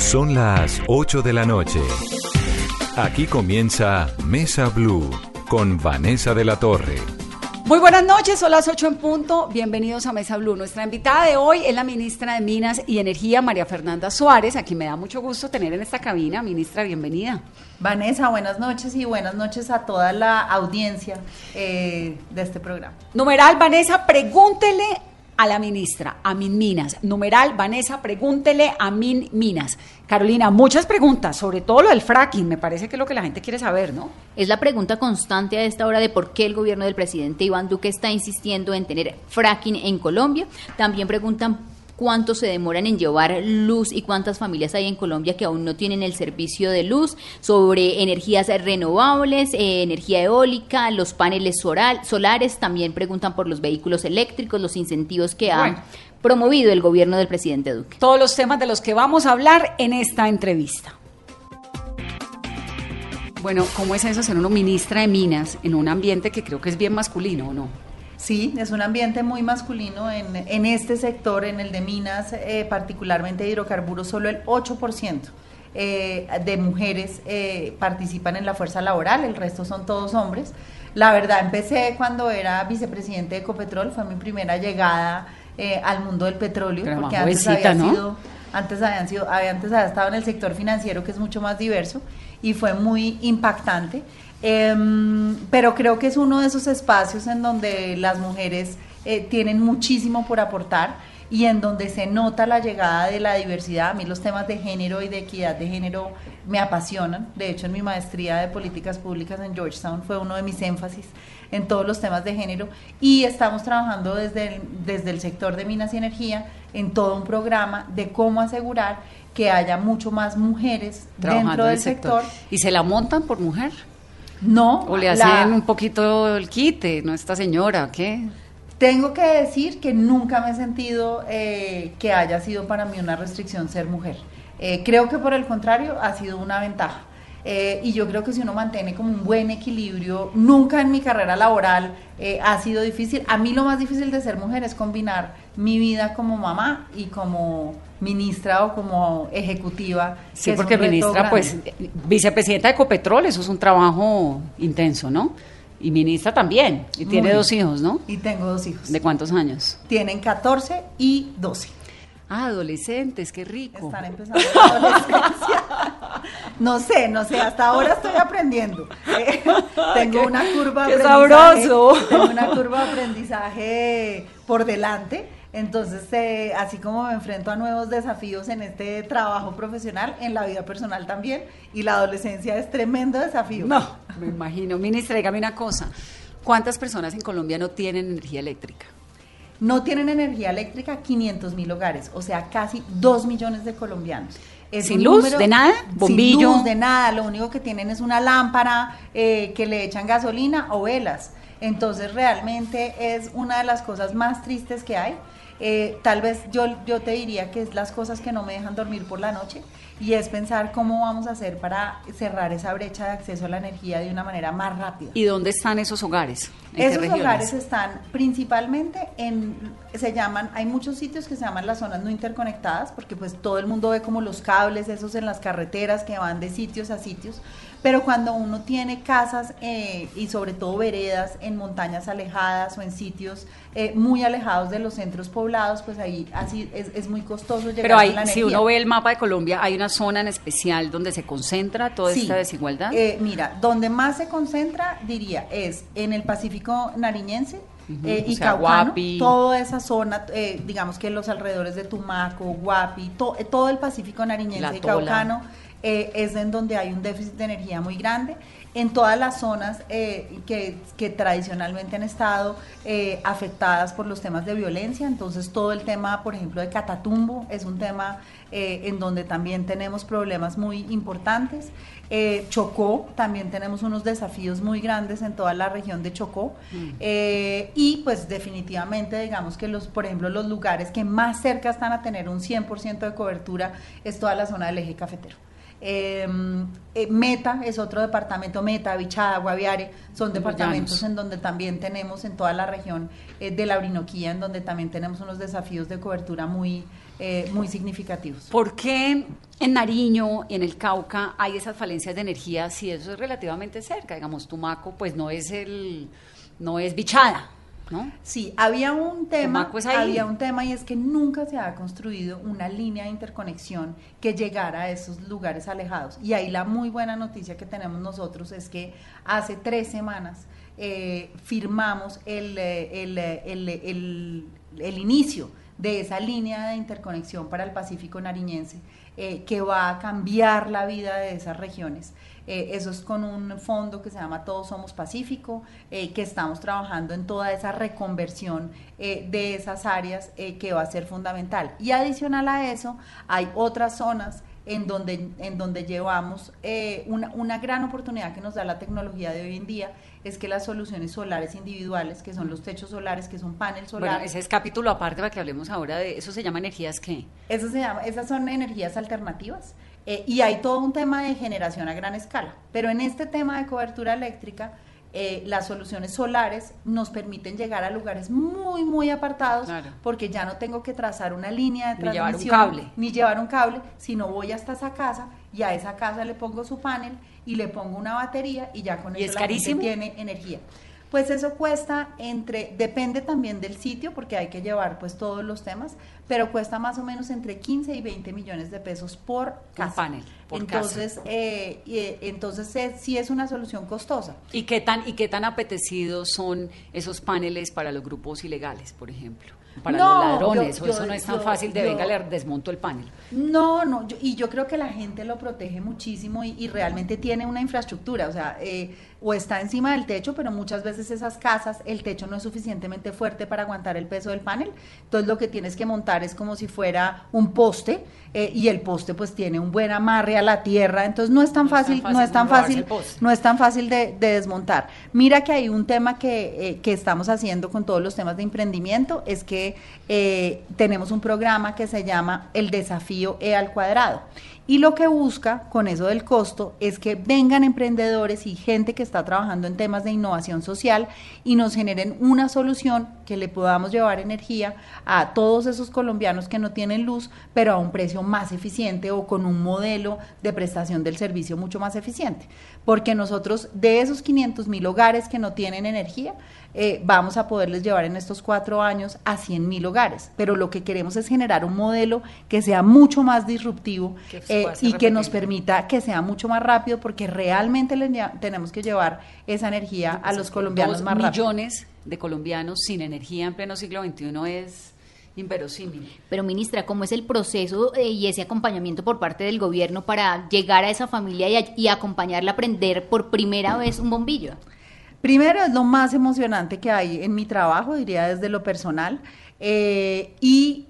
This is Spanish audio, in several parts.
Son las 8 de la noche. Aquí comienza Mesa Blue con Vanessa de la Torre. Muy buenas noches, son las 8 en punto. Bienvenidos a Mesa Blue. Nuestra invitada de hoy es la ministra de Minas y Energía, María Fernanda Suárez, a quien me da mucho gusto tener en esta cabina. Ministra, bienvenida. Vanessa, buenas noches y buenas noches a toda la audiencia eh, de este programa. Numeral, Vanessa, pregúntele a la ministra, a Min Minas. Numeral, Vanessa, pregúntele a Min Minas. Carolina, muchas preguntas, sobre todo lo del fracking, me parece que es lo que la gente quiere saber, ¿no? Es la pregunta constante a esta hora de por qué el gobierno del presidente Iván Duque está insistiendo en tener fracking en Colombia. También preguntan cuánto se demoran en llevar luz y cuántas familias hay en Colombia que aún no tienen el servicio de luz, sobre energías renovables, eh, energía eólica, los paneles solar, solares, también preguntan por los vehículos eléctricos, los incentivos que Bueno. ha promovido el gobierno del presidente Duque. Todos los temas de los que vamos a hablar en esta entrevista. Bueno, ¿cómo es eso ser uno ministra de Minas en un ambiente que creo que es bien masculino o no? Sí, es un ambiente muy masculino en, en este sector, en el de minas, eh, particularmente de hidrocarburos, solo el 8% eh, de mujeres eh, participan en la fuerza laboral, el resto son todos hombres. La verdad, empecé cuando era vicepresidente de Ecopetrol, fue mi primera llegada eh, al mundo del petróleo, Pero porque antes jovencita, había ¿no? sido antes habían sido, había, antes había estado en el sector financiero que es mucho más diverso y fue muy impactante. Em, pero creo que es uno de esos espacios en donde las mujeres eh, tienen muchísimo por aportar y en donde se nota la llegada de la diversidad. A mí los temas de género y de equidad de género me apasionan. De hecho, en mi maestría de políticas públicas en Georgetown fue uno de mis énfasis en todos los temas de género y estamos trabajando desde el, desde el sector de minas y energía en todo un programa de cómo asegurar que haya mucho más mujeres Trabajando dentro en del el sector. sector. ¿Y se la montan por mujer? No, ¿O le la- hacen un poquito el quite, no esta señora? ¿Qué? Tengo que decir que nunca me he sentido eh, que haya sido para mí una restricción ser mujer. Eh, creo que por el contrario ha sido una ventaja. Eh, y yo creo que si uno mantiene como un buen equilibrio, nunca en mi carrera laboral eh, ha sido difícil. A mí lo más difícil de ser mujer es combinar mi vida como mamá y como ministra o como ejecutiva. Sí, porque ministra, pues, vicepresidenta de Ecopetrol, eso es un trabajo intenso, ¿no? Y ministra también, y tiene dos hijos, ¿no? Y tengo dos hijos. ¿De cuántos años? Tienen 14 y 12. Ah, adolescentes, qué rico. Están empezando la adolescencia. No sé, no sé, hasta ahora estoy aprendiendo. Eh, tengo Qué- una curva de qué aprendizaje. sabroso. Tengo una curva de aprendizaje por delante. Entonces, eh, así como me enfrento a nuevos desafíos en este trabajo profesional, en la vida personal también, y la adolescencia es tremendo desafío. No, me imagino. Ministra, dígame una cosa. ¿Cuántas personas en Colombia no tienen energía eléctrica? No tienen energía eléctrica 500 mil hogares, o sea, casi 2 millones de colombianos. Es ¿Sin luz? ¿De nada? ¿Bombillo? Sin luz, de nada. Lo único que tienen es una lámpara eh, que le echan gasolina o velas. Entonces, realmente es una de las cosas más tristes que hay. Eh, tal vez yo, yo te diría que es las cosas que no me dejan dormir por la noche y es pensar cómo vamos a hacer para cerrar esa brecha de acceso a la energía de una manera más rápida. ¿Y dónde están esos hogares? ¿En qué Esos hogares están principalmente en, se llaman, hay muchos sitios que se llaman las zonas no interconectadas, porque pues todo el mundo ve como los cables esos en las carreteras que van de sitios a sitios, pero cuando uno tiene casas eh, y sobre todo veredas en montañas alejadas o en sitios eh, muy alejados de los centros poblados, pues ahí así es, es muy costoso llegar Pero a la si energía. uno ve el mapa de Colombia, hay una zona en especial donde se concentra toda Sí. esta desigualdad. Eh, mira, donde más se concentra, diría, es en el Pacífico nariñense eh, o y sea, Caucano, Guapi. toda esa zona, eh, digamos que los alrededores de Tumaco, Guapi, to- eh, todo el Pacífico nariñense y. Caucano, eh, es en donde hay un déficit de energía muy grande en todas las zonas eh, que, que, tradicionalmente han estado eh, afectadas por los temas de violencia. Entonces, todo el tema, por ejemplo, de Catatumbo es un tema eh, en donde también tenemos problemas muy importantes. Chocó, también tenemos unos desafíos muy grandes en toda la región de Chocó. Mm. y pues definitivamente, digamos que los, por ejemplo, los lugares que más cerca están a tener un 100% de cobertura es toda la zona del eje cafetero. Em, eh, Meta es otro departamento, Meta, Bichada, Guaviare, son departamentos en donde también tenemos en toda la región eh, de la Orinoquía, en donde también tenemos unos desafíos de cobertura muy, eh, muy significativos. ¿Por qué en Nariño, en el Cauca, hay esas falencias de energía si eso es relativamente cerca? Digamos, Tumaco, pues no es el, no es Bichada, Sí, había un tema, había un tema y es que nunca se ha construido una línea de interconexión que llegara a esos lugares alejados. Y ahí la muy buena noticia que tenemos nosotros es que hace tres semanas eh, firmamos el, eh, el, el, inicio de esa línea de interconexión para el Pacífico nariñense eh, que va a cambiar la vida de esas regiones. Eh, eso es con un fondo que se llama Todos Somos Pacífico, eh, que estamos trabajando en toda esa reconversión eh, de esas áreas que va a ser fundamental. Y adicional a eso, hay otras zonas en donde, en donde llevamos una, una, gran oportunidad que nos da la tecnología de hoy en día, es que las soluciones solares individuales, que son los techos solares, que son paneles solares. Bueno, ese es capítulo aparte para que hablemos ahora de eso, se llama energías qué? Eso se llama, esas son energías alternativas. Eh, y hay todo un tema de generación a gran escala. Pero en este tema de cobertura eléctrica, eh, las soluciones solares nos permiten llegar a lugares muy, muy apartados, porque ya no tengo que trazar una línea de transmisión, ni llevar un cable, ni llevar un cable, sino voy hasta esa casa y a esa casa le pongo su panel y le pongo una batería y ya con eso la gente tiene energía. Pues eso cuesta entre, depende también del sitio, porque hay que llevar pues todos los temas, pero cuesta más o menos entre 15 y 20 millones de pesos por casa. panel, por entonces, Eh, eh, entonces eh, sí es una solución costosa. ¿Y qué tan y qué tan apetecidos son esos paneles para los grupos ilegales, por ejemplo? Para los ladrones, o eso no es tan fácil de venga, le desmonto el panel. No, no, y yo creo que la gente lo protege muchísimo y, y realmente tiene una infraestructura, o sea, eh, o está encima del techo, pero muchas veces esas casas, el techo no es suficientemente fuerte para aguantar el peso del panel, entonces lo que tienes que montar es como si fuera un poste eh, y el poste pues tiene un buen amarre a la tierra, entonces no es tan fácil, no es tan fácil, no es tan fácil de, desmontar. Mira que hay un tema que, eh, que, estamos haciendo con todos los temas de emprendimiento, es que eh, tenemos un programa que se llama el desafío E al cuadrado y lo que busca con eso del costo es que vengan emprendedores y gente que está trabajando en temas de innovación social y nos generen una solución que le podamos llevar energía a todos esos colombianos que no tienen luz, pero a un precio más eficiente o con un modelo de prestación del servicio mucho más eficiente. Porque nosotros de esos 500 mil hogares que no tienen energía, eh, vamos a poderles llevar en estos cuatro años a 100 mil hogares. Pero lo que queremos es generar un modelo que sea mucho más disruptivo eh, y que nos permita que sea mucho más rápido porque realmente tenemos que llevar esa energía a los colombianos más rápido. millones de colombianos sin energía en pleno siglo XXI es inverosímil. Pero ministra, ¿cómo es el proceso eh, y ese acompañamiento por parte del gobierno para llegar a esa familia y, y acompañarla a prender por primera vez un bombillo? Primero es lo más emocionante que hay en mi trabajo, diría desde lo personal, eh, y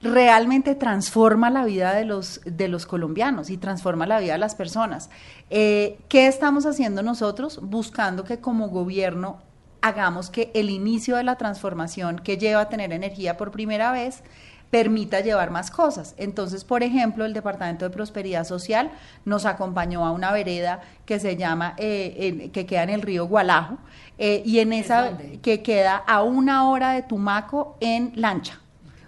realmente transforma la vida de los, de los colombianos y transforma la vida de las personas. Eh, ¿Qué estamos haciendo nosotros? Buscando que como gobierno hagamos que el inicio de la transformación que lleva a tener energía por primera vez permita llevar más cosas. Entonces, por ejemplo, el Departamento de Prosperidad Social nos acompañó a una vereda que se llama, eh, que queda en el río Gualajo, eh, y en esa que queda a una hora de Tumaco en lancha.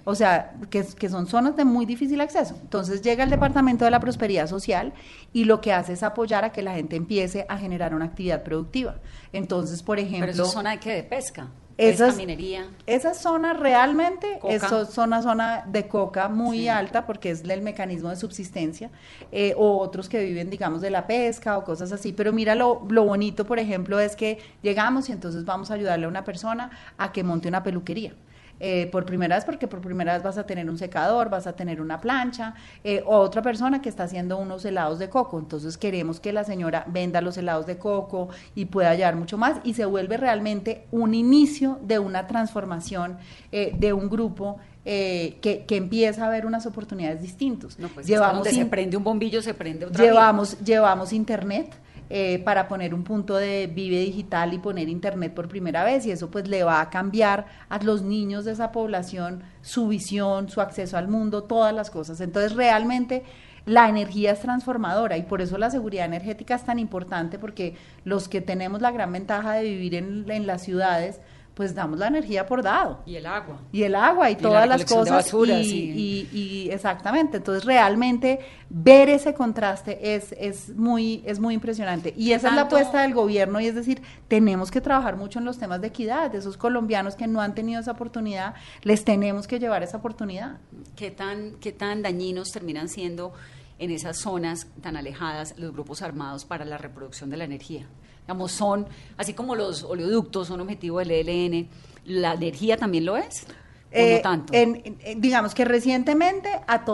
O sea, que, que, son zonas de muy difícil acceso. Entonces llega el Departamento de la Prosperidad Social y lo que hace es apoyar a que la gente empiece a generar una actividad productiva. Entonces, por ejemplo... Pero es zona de qué? De pesca. Esas, minería. Esa zona realmente es una zona de coca muy alta porque es el mecanismo de subsistencia, eh, o otros que viven, digamos, de la pesca o cosas así. Pero mira, lo, lo bonito, por ejemplo, es que llegamos y entonces vamos a ayudarle a una persona a que monte una peluquería. Eh, por primera vez porque por primera vez vas a tener un secador, vas a tener una plancha, eh, o otra persona que está haciendo unos helados de coco. Entonces queremos que la señora venda los helados de coco y pueda llevar mucho más y se vuelve realmente un inicio de una transformación eh, de un grupo eh, que, que, empieza a ver unas oportunidades distintas. No, pues llevamos donde se prende un bombillo, se prende otra llevamos, llevamos internet. Eh, para poner un punto de vive digital y poner internet por primera vez y eso pues le va a cambiar a los niños de esa población su visión, su acceso al mundo, todas las cosas. Entonces realmente la energía es transformadora y por eso la seguridad energética es tan importante porque los que tenemos la gran ventaja de vivir en, en las ciudades, pues damos la energía por dado. Y el agua. Y el agua y, todas las cosas. y, y, exactamente. Entonces realmente ver ese contraste es, es, muy, es muy impresionante. Y esa es la apuesta del gobierno y es decir, tenemos que trabajar mucho en los temas de equidad. De esos colombianos que no han tenido esa oportunidad, les tenemos que llevar esa oportunidad. ¿Qué tan, qué tan dañinos terminan siendo en esas zonas tan alejadas los grupos armados para la reproducción de la energía? Digamos, son, así como los oleoductos son objetivo del ELN, ¿la energía también lo es? Eh, tanto? En, digamos que recientemente, a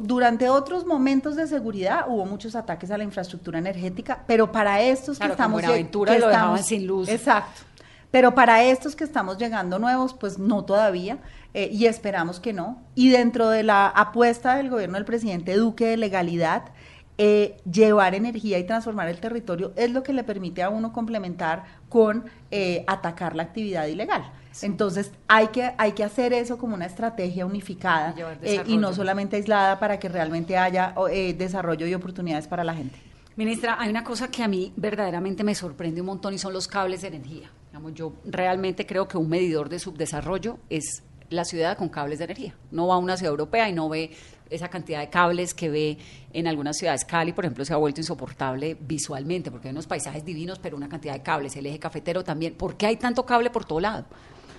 durante otros momentos de seguridad, hubo muchos ataques a la infraestructura energética, pero para estos que estamos... Como aventura lo dejaban sin luz. Exacto. Pero para estos que estamos llegando nuevos, pues no todavía, eh, y esperamos que no. Y dentro de la apuesta del gobierno del presidente Duque de legalidad, eh, llevar energía y transformar el territorio es lo que le permite a uno complementar con eh, atacar la actividad ilegal. Entonces hay que, hay que hacer eso como una estrategia unificada eh, y no solamente aislada para que realmente haya desarrollo y oportunidades para la gente. Ministra, hay una cosa que a mí verdaderamente me sorprende un montón y son los cables de energía. Digamos, yo realmente creo que un medidor de subdesarrollo es la ciudad con cables de energía. No va a una ciudad europea y no ve esa cantidad de cables que ve en algunas ciudades. Cali, por ejemplo, se ha vuelto insoportable visualmente porque hay unos paisajes divinos, pero una cantidad de cables. El eje cafetero también. ¿Por qué hay tanto cable por todo lado?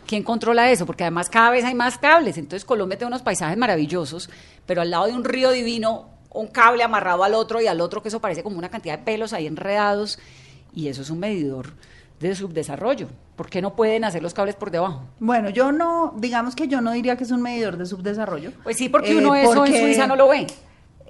¿Quién controla eso? Porque además cada vez hay más cables. Entonces Colombia tiene unos paisajes maravillosos, pero al lado de un río divino, un cable amarrado al otro y al otro, que eso parece como una cantidad de pelos ahí enredados. Y eso es un medidor de subdesarrollo. ¿Por qué no pueden hacer los cables por debajo? Bueno, yo no, digamos que yo no diría que es un medidor de subdesarrollo. Pues sí, porque uno eh, eso en Suiza no lo ve.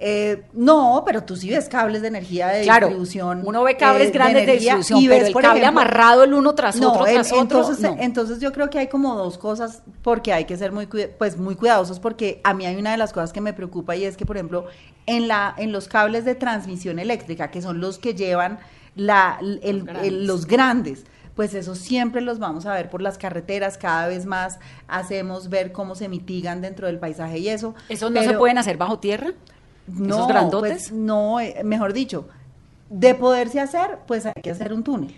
Eh, no, pero tú sí ves cables de energía de claro, distribución. Uno ve cables eh, grandes de, distribución, y ves, pero el cable amarrado el uno tras otro tras entonces. Entonces yo creo que hay como dos cosas porque hay que ser muy pues muy cuidadosos porque a mí hay una de las cosas que me preocupa y es que por ejemplo en la en los cables de transmisión eléctrica que son los que llevan la, los grandes pues eso siempre los vamos a ver por las carreteras, cada vez más hacemos ver cómo se mitigan dentro del paisaje y eso. ¿Eso no se pueden hacer bajo tierra? No, ¿Esos grandotes? Pues, no, eh, mejor dicho, de poderse hacer, pues hay que hacer un túnel.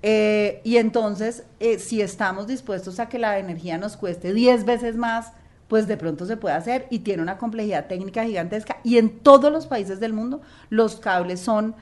Eh, y entonces, eh, si estamos dispuestos a que la energía nos cueste 10 veces más, pues de pronto se puede hacer y tiene una complejidad técnica gigantesca. Y en todos los países del mundo los cables son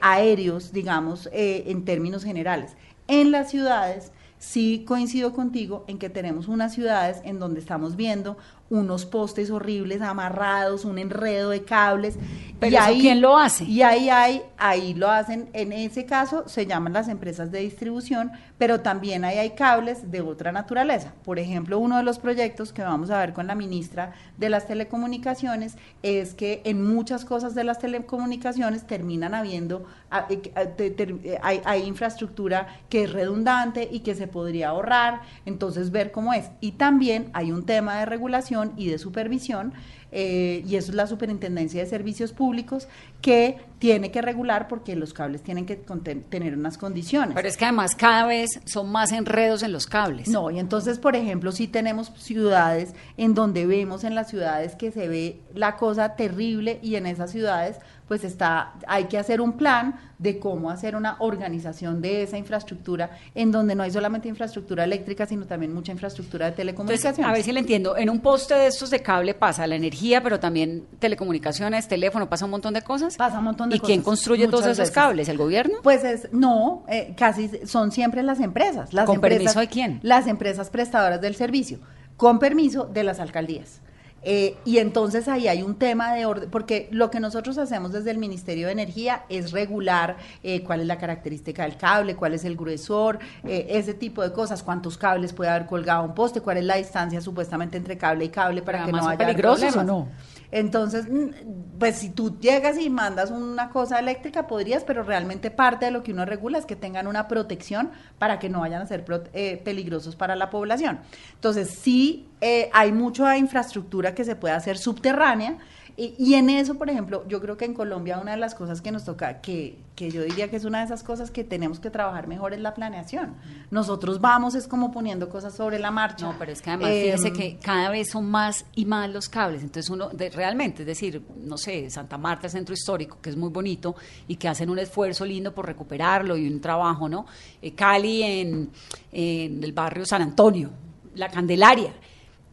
aéreos, digamos, en términos generales. En las ciudades, sí coincido contigo en que tenemos unas ciudades en donde estamos viendo unos postes horribles amarrados, un enredo de cables. Pero y ahí, ¿quién lo hace? Y ahí hay, ahí lo hacen, en ese caso se llaman las empresas de distribución, pero también ahí hay cables de otra naturaleza. Por ejemplo, uno de los proyectos que vamos a ver con la ministra de las telecomunicaciones es que en muchas cosas de las telecomunicaciones terminan habiendo, eh, eh, hay, hay infraestructura que es redundante y que se podría ahorrar, entonces ver cómo es. Y también hay un tema de regulación y de supervisión, eh, y eso es la Superintendencia de Servicios Públicos, que tiene que regular porque los cables tienen que tener unas condiciones. Pero es que además cada vez son más enredos en los cables. No, y entonces, por ejemplo, si tenemos ciudades en donde vemos en las ciudades que se ve la cosa terrible y en esas ciudades pues está, hay que hacer un plan de cómo hacer una organización de esa infraestructura, en donde no hay solamente infraestructura eléctrica, sino también mucha infraestructura de telecomunicaciones. a ver si le entiendo, en un poste de estos de cable pasa la energía, pero también telecomunicaciones, teléfono, pasa un montón de cosas. Pasa un montón de ¿Y cosas. ¿Y quién construye todos esos cables? ¿El gobierno? Pues es, no, eh, casi son siempre las empresas. Las ¿Con empresas, permiso de quién? Las empresas prestadoras del servicio, con permiso de las alcaldías. Eh, y entonces ahí hay un tema de orden, porque lo que nosotros hacemos desde el Ministerio de Energía es regular eh, cuál es la característica del cable, cuál es el gruesor, eh, ese tipo de cosas, cuántos cables puede haber colgado un poste, cuál es la distancia supuestamente entre cable y cable para que no haya peligrosos o no? Entonces, mm, pues si tú llegas y mandas una cosa eléctrica, podrías, pero realmente parte de lo que uno regula es que tengan una protección para que no vayan a ser eh, peligrosos para la población. Entonces, sí eh, hay mucha infraestructura que se puede hacer subterránea. Y, y en eso, por ejemplo, yo creo que en Colombia una de las cosas que nos toca, que, que yo diría que es una de esas cosas que tenemos que trabajar mejor es la planeación. Nosotros vamos es como poniendo cosas sobre la marcha. No, pero es que además Eh, fíjese que cada vez son más y más los cables. Entonces uno, de- realmente, es decir, no sé, Santa Marta, el centro histórico, que es muy bonito y que hacen un esfuerzo lindo por recuperarlo y un trabajo, ¿no? Eh, Cali en, en el barrio San Antonio, La Candelaria.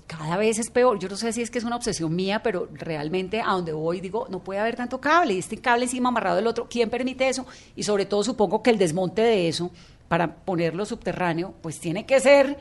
Cada vez es peor. Yo no sé si es que es una obsesión mía, pero realmente a donde voy digo, no puede haber tanto cable y este cable encima amarrado del otro. ¿Quién permite eso? Y sobre todo supongo que el desmonte de eso para ponerlo subterráneo, pues tiene que ser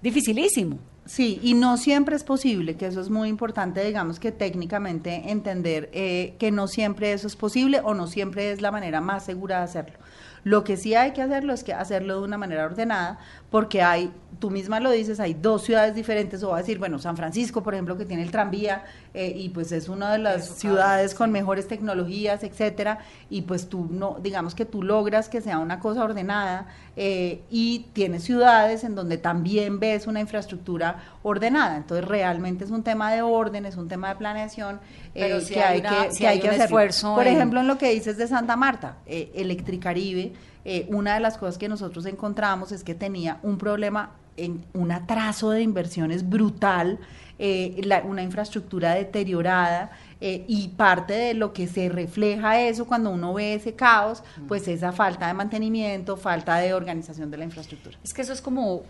dificilísimo. Sí, y no siempre es posible, que eso es muy importante, digamos que técnicamente entender eh, que no siempre eso es posible o no siempre es la manera más segura de hacerlo. Lo que sí hay que hacerlo es que hacerlo de una manera ordenada, porque hay, tú misma lo dices, hay dos ciudades diferentes, o va a decir, bueno, San Francisco, por ejemplo, que tiene el tranvía, eh, y pues es una de las ciudades con mejores tecnologías, etcétera, y pues tú no, digamos que tú logras que sea una cosa ordenada, eh, y tienes ciudades en donde también ves una infraestructura ordenada. Entonces realmente es un tema de orden, es un tema de planeación eh, que hay una- que, sí que hay hay que un hacerlo. esfuerzo Por en- ejemplo, en lo que dices de Santa Marta, eh, Electricaribe, eh, una de las cosas que nosotros encontramos es que tenía un problema en un atraso de inversiones brutal, eh, la- una infraestructura deteriorada eh, y parte de lo que se refleja eso cuando uno ve ese caos, pues esa falta de mantenimiento, falta de organización de la infraestructura. Es que eso es como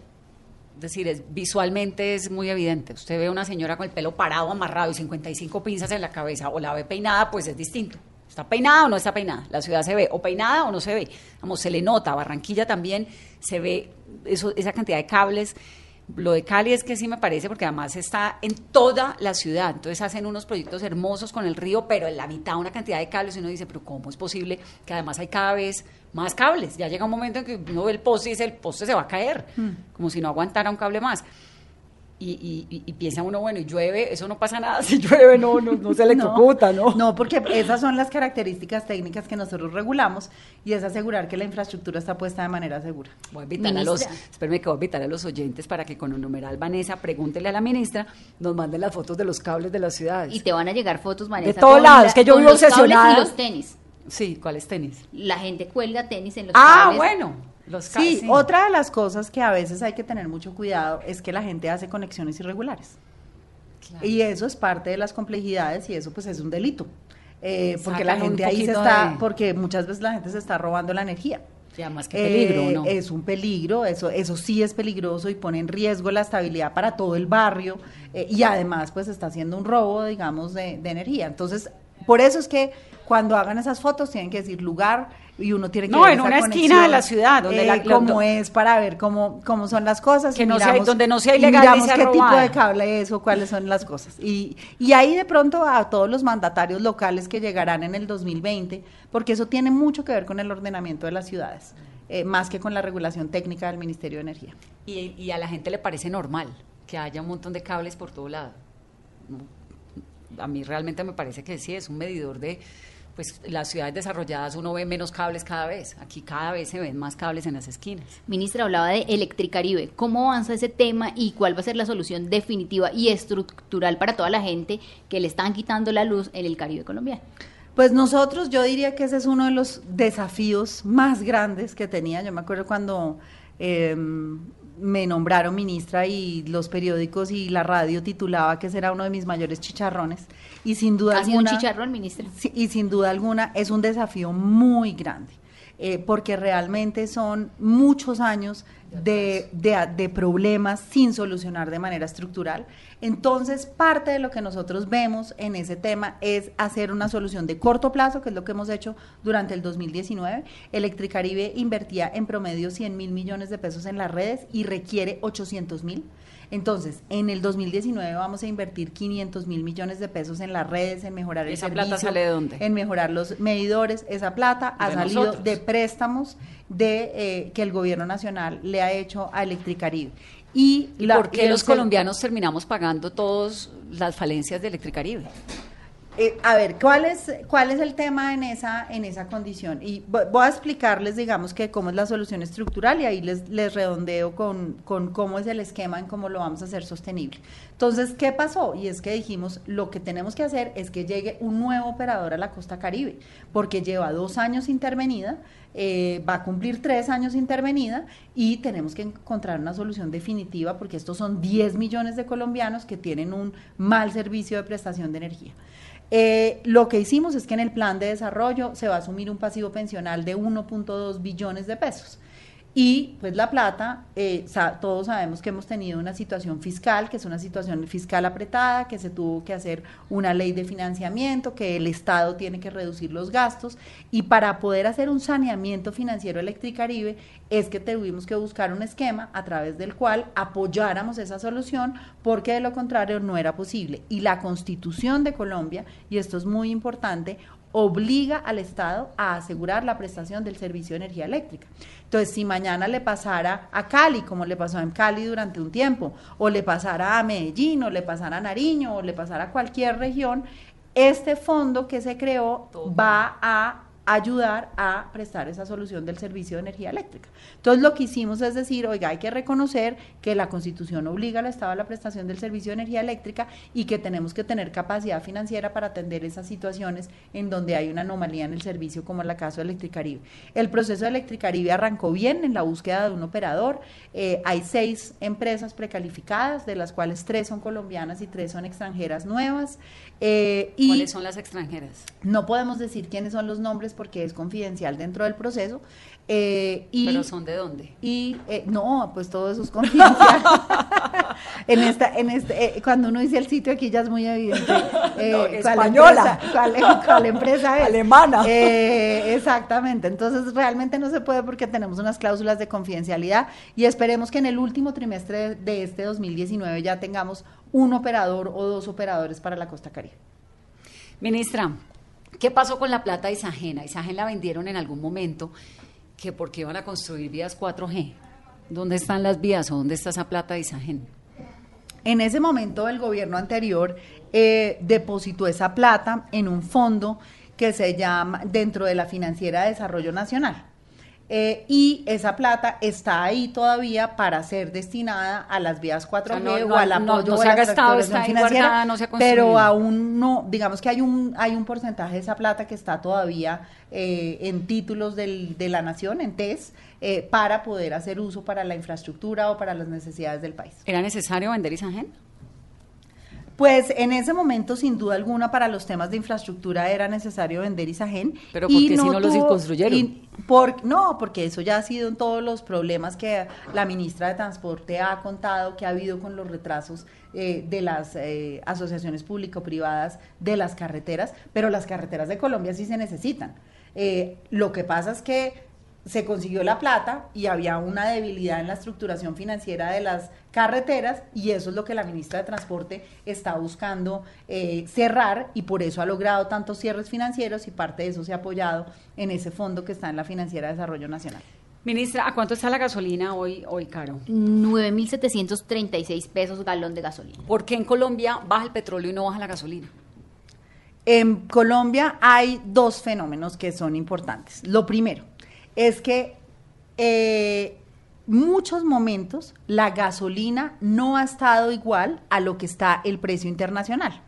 decir, es, visualmente es muy evidente. Usted ve a una señora con el pelo parado, amarrado y 55 pinzas en la cabeza, o la ve peinada, pues es distinto. ¿Está peinada o no está peinada? La ciudad se ve o peinada o no se ve. Vamos, se le nota. Barranquilla también se ve eso, esa cantidad de cables. Lo de Cali es que sí me parece, porque además está en toda la ciudad. Entonces hacen unos proyectos hermosos con el río, pero en la mitad una cantidad de cables. Y uno dice, pero ¿cómo es posible que además hay cada vez más cables? Ya llega un momento en que uno ve el poste y dice, el poste se va a caer, como si no aguantara un cable más. Y, y- piensa uno, bueno, y llueve, eso no pasa nada. Si llueve, no, no, no se electrocuta, ¿no? No, porque esas son las características técnicas que nosotros regulamos y es asegurar que la infraestructura está puesta de manera segura. Voy a invitar a los, espérame que voy a invitar a los oyentes para que con un numeral Vanessa pregúntele a la ministra, nos manden las fotos de los cables de las ciudades. Y te van a llegar fotos, Vanessa. De todos lados, la- que yo vivo los cables obsesionada. Y los tenis. Sí, ¿cuáles tenis? La gente cuelga tenis en los Ah, cables. bueno, los ca- Sí, otra de las cosas que a veces hay que tener mucho cuidado es que la gente hace conexiones irregulares. Claro. Y eso es parte de las complejidades y eso pues es un delito. Eh, porque la gente ahí se está, de- porque muchas veces la gente se está robando la energía. Y además, qué peligro, Eh, ¿no? Es un peligro, eso, eso sí es peligroso y pone en riesgo la estabilidad para todo el barrio eh, y además pues está haciendo un robo, digamos, de, de energía. Entonces, por eso es que cuando hagan esas fotos tienen que decir lugar y uno tiene que No, ver en esa una esquina de la ciudad, donde eh, la- cómo lo- es para ver cómo, cómo son las cosas. Que y no sea- miramos- donde no sea y ilegal miramos sea qué tipo de cable es o cuáles son las cosas. Y, y ahí de pronto a todos los mandatarios locales que llegarán en el 2020, porque eso tiene mucho que ver con el ordenamiento de las ciudades, eh, más que con la regulación técnica del Ministerio de Energía. Y, y a la gente le parece normal que haya un montón de cables por todo lado. A mí realmente me parece que sí, es un medidor de, pues las ciudades desarrolladas uno ve menos cables cada vez. Aquí cada vez se ven más cables en las esquinas. Ministra hablaba de Electricaribe. ¿Cómo avanza ese tema y cuál va a ser la solución definitiva y estructural para toda la gente que le están quitando la luz en el Caribe colombiano? Pues nosotros, yo diría que ese es uno de los desafíos más grandes que tenía. Yo me acuerdo cuando eh, me nombraron ministra y los periódicos y la radio titulaba que ese era uno de mis mayores chicharrones. Y sin duda ¿Ha sido un alguna. chicharrón, ministra? Y sin duda alguna es un desafío muy grande, eh, porque realmente son muchos años de, de, de, problemas sin solucionar de manera estructural. Entonces, parte de lo que nosotros vemos en ese tema es hacer una solución de corto plazo, que es lo que hemos hecho durante el 2019. Electricaribe invertía en promedio 100 mil millones de pesos en las redes y requiere 800 mil. Entonces, en el 2019 vamos a invertir 500 mil millones de pesos en las redes, en mejorar el ¿Esa servicio. plata sale de dónde? En mejorar los medidores. Esa plata ha De salido nosotros. de préstamos de eh, que el gobierno nacional le ha hecho a Electricaribe. Y, ¿Y la- por qué los colombianos terminamos pagando todas las falencias de Electricaribe? Eh, a ver, ¿cuál es, ¿cuál es el tema en esa, en esa condición? Y vo- voy a explicarles, digamos, que cómo es la solución estructural y ahí les, les redondeo con, con cómo es el esquema en cómo lo vamos a hacer sostenible. Entonces, ¿qué pasó? Y es que dijimos, lo que tenemos que hacer es que llegue un nuevo operador a la costa caribe, porque lleva dos años intervenida, eh, va a cumplir tres años intervenida y tenemos que encontrar una solución definitiva porque estos son 10 millones de colombianos que tienen un mal servicio de prestación de energía. Eh, lo que hicimos es que en el plan de desarrollo se va a asumir un pasivo pensional de 1.2 billones de pesos. Y pues la plata, eh, todos sabemos que hemos tenido una situación fiscal, que es una situación fiscal apretada, que se tuvo que hacer una ley de financiamiento, que el Estado tiene que reducir los gastos. Y para poder hacer un saneamiento financiero Electricaribe es que tuvimos que buscar un esquema a través del cual apoyáramos esa solución, porque de lo contrario no era posible. Y la Constitución de Colombia, y esto es muy importante, obliga al Estado a asegurar la prestación del servicio de energía eléctrica. Entonces, si mañana le pasara a Cali, como le pasó en Cali durante un tiempo, o le pasara a Medellín, o le pasara a Nariño, o le pasara a cualquier región, este fondo que se creó va a ayudar a prestar esa solución del servicio de energía eléctrica. Entonces lo que hicimos es decir, oiga, hay que reconocer que la Constitución obliga al Estado a la prestación del servicio de energía eléctrica y que tenemos que tener capacidad financiera para atender esas situaciones en donde hay una anomalía en el servicio, como en el caso de Electricaribe. El proceso de Electricaribe arrancó bien en la búsqueda de un operador. Eh, hay seis empresas precalificadas, de las cuales tres son colombianas y tres son extranjeras nuevas. Eh, y ¿Cuáles son las extranjeras? no podemos decir quiénes son los nombres porque es confidencial dentro del proceso. eh, y, ¿Pero son de dónde? y eh, no, pues todo eso es confidencial. en esta, en este, eh, cuando uno dice el sitio aquí ya es muy evidente. cuál española. empresa- cuál, cuál empresa es. Alemana. Exactamente. Entonces realmente no se puede porque tenemos unas cláusulas de confidencialidad y esperemos que en el último trimestre de este 2019 ya tengamos un operador o dos operadores para la Costa Caribe. Ministra, ¿qué pasó con la plata de Isagen? La vendieron en algún momento que porque iban a construir vías 4G. ¿Dónde están las vías o dónde está esa plata de Isagen? En ese momento el gobierno anterior eh, depositó esa plata en un fondo que se llama dentro de la Financiera de Desarrollo Nacional. Eh, y esa plata está ahí todavía para ser destinada a las vías 4G O sea, no- o no- al no- apoyo no o se ha gastado, está ahí guardada, no se ha pero aún no, digamos que hay un hay un porcentaje de esa plata que está todavía eh, en títulos del- de la nación, en TES, eh, para poder hacer uso para la infraestructura o para las necesidades del país. ¿Era necesario vender Isagen? Pues en ese momento, sin duda alguna, para los temas de infraestructura era necesario vender Isagen. Pero ¿por qué si no los construyeron? y por- no, porque eso ya ha sido en todos los problemas que la ministra de Transporte ha contado que ha habido con los retrasos eh, de las eh, asociaciones público-privadas de las carreteras, pero las carreteras de Colombia sí se necesitan. Eh, lo que pasa es que se consiguió la plata y había una debilidad en la estructuración financiera de las carreteras y eso es lo que la ministra de Transporte está buscando eh, cerrar y por eso ha logrado tantos cierres financieros y parte de eso se ha apoyado en ese fondo que está en la Financiera de Desarrollo Nacional. Ministra, ¿a cuánto está la gasolina hoy, hoy caro? 9.736 pesos galón de gasolina. ¿Por qué en Colombia baja el petróleo y no baja la gasolina? En Colombia hay dos fenómenos que son importantes. Lo primero es que eh, muchos momentos la gasolina no ha estado igual a lo que está el precio internacional,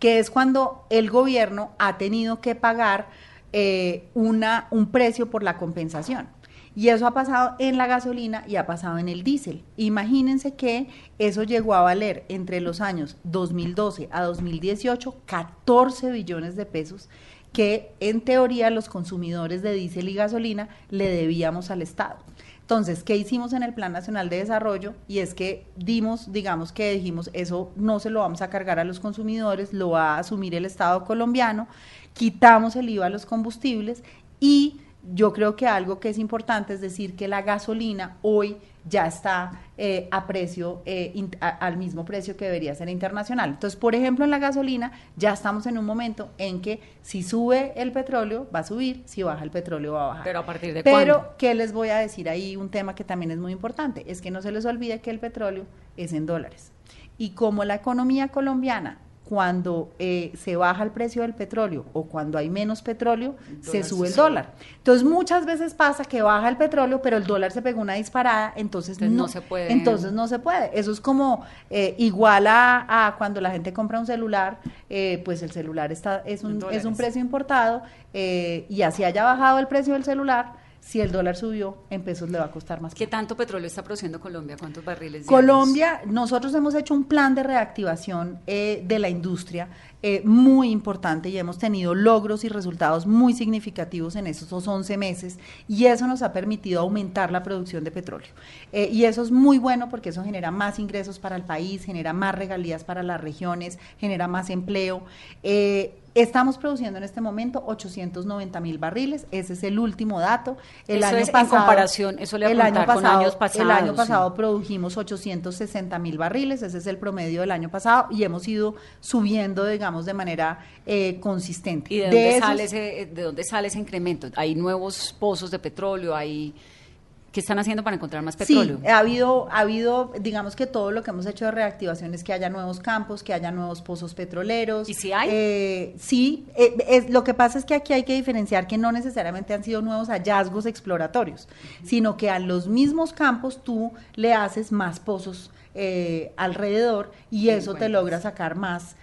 que es cuando el gobierno ha tenido que pagar eh, una, un precio por la compensación. Y eso ha pasado en la gasolina y ha pasado en el diésel. Imagínense que eso llegó a valer entre los años 2012 a 2018 14 billones de pesos que en teoría los consumidores de diésel y gasolina le debíamos al Estado. Entonces, ¿qué hicimos en el Plan Nacional de Desarrollo? Y es que dimos, digamos que dijimos, eso no se lo vamos a cargar a los consumidores, lo va a asumir el Estado colombiano, quitamos el IVA a los combustibles y yo creo que algo que es importante es decir que la gasolina hoy ya está eh, a precio, eh, al mismo precio que debería ser internacional. Entonces, por ejemplo, en la gasolina ya estamos en un momento en que si sube el petróleo va a subir, si baja el petróleo va a bajar. Pero a partir de Pero, ¿qué les voy a decir ahí? Un tema que también es muy importante, es que no se les olvide que el petróleo es en dólares. Y como la economía colombiana cuando eh, se baja el precio del petróleo o cuando hay menos petróleo, se sube el dólar. Entonces muchas veces pasa que baja el petróleo, pero el dólar se pegó una disparada, entonces, no, se puede. Entonces no se puede. Eso es como eh, igual a, cuando la gente compra un celular, eh, pues el celular está es un, es un precio importado y así haya bajado el precio del celular si el dólar subió, en pesos le va a costar más. ¿Qué tanto petróleo está produciendo Colombia? ¿Cuántos barriles? Colombia, nosotros hemos hecho un plan de reactivación eh, de la industria eh, muy importante y hemos tenido logros y resultados muy significativos en esos 11 meses y eso nos ha permitido aumentar la producción de petróleo. Eh, y eso es muy bueno porque eso genera más ingresos para el país, genera más regalías para las regiones, genera más empleo. Estamos produciendo en este momento 890 mil barriles, ese es el último dato. El año pasado, en comparación, eso le el año pasado, con años pasados. El año pasado produjimos 860 mil barriles, ese es el promedio del año pasado y hemos ido subiendo, digamos, de manera eh, consistente. ¿Y de dónde, sale ese, de dónde sale ese incremento? ¿Hay nuevos pozos de petróleo? ¿Hay ¿Qué están haciendo para encontrar más petróleo? Sí, ha habido, ha habido, digamos que todo lo que hemos hecho de reactivación es que haya nuevos campos, que haya nuevos pozos petroleros. ¿Y si hay? Eh, sí, eh, es, lo que pasa es que aquí hay que diferenciar que no necesariamente han sido nuevos hallazgos exploratorios, sino que a los mismos campos tú le haces más pozos eh, alrededor y eso te logra sacar más.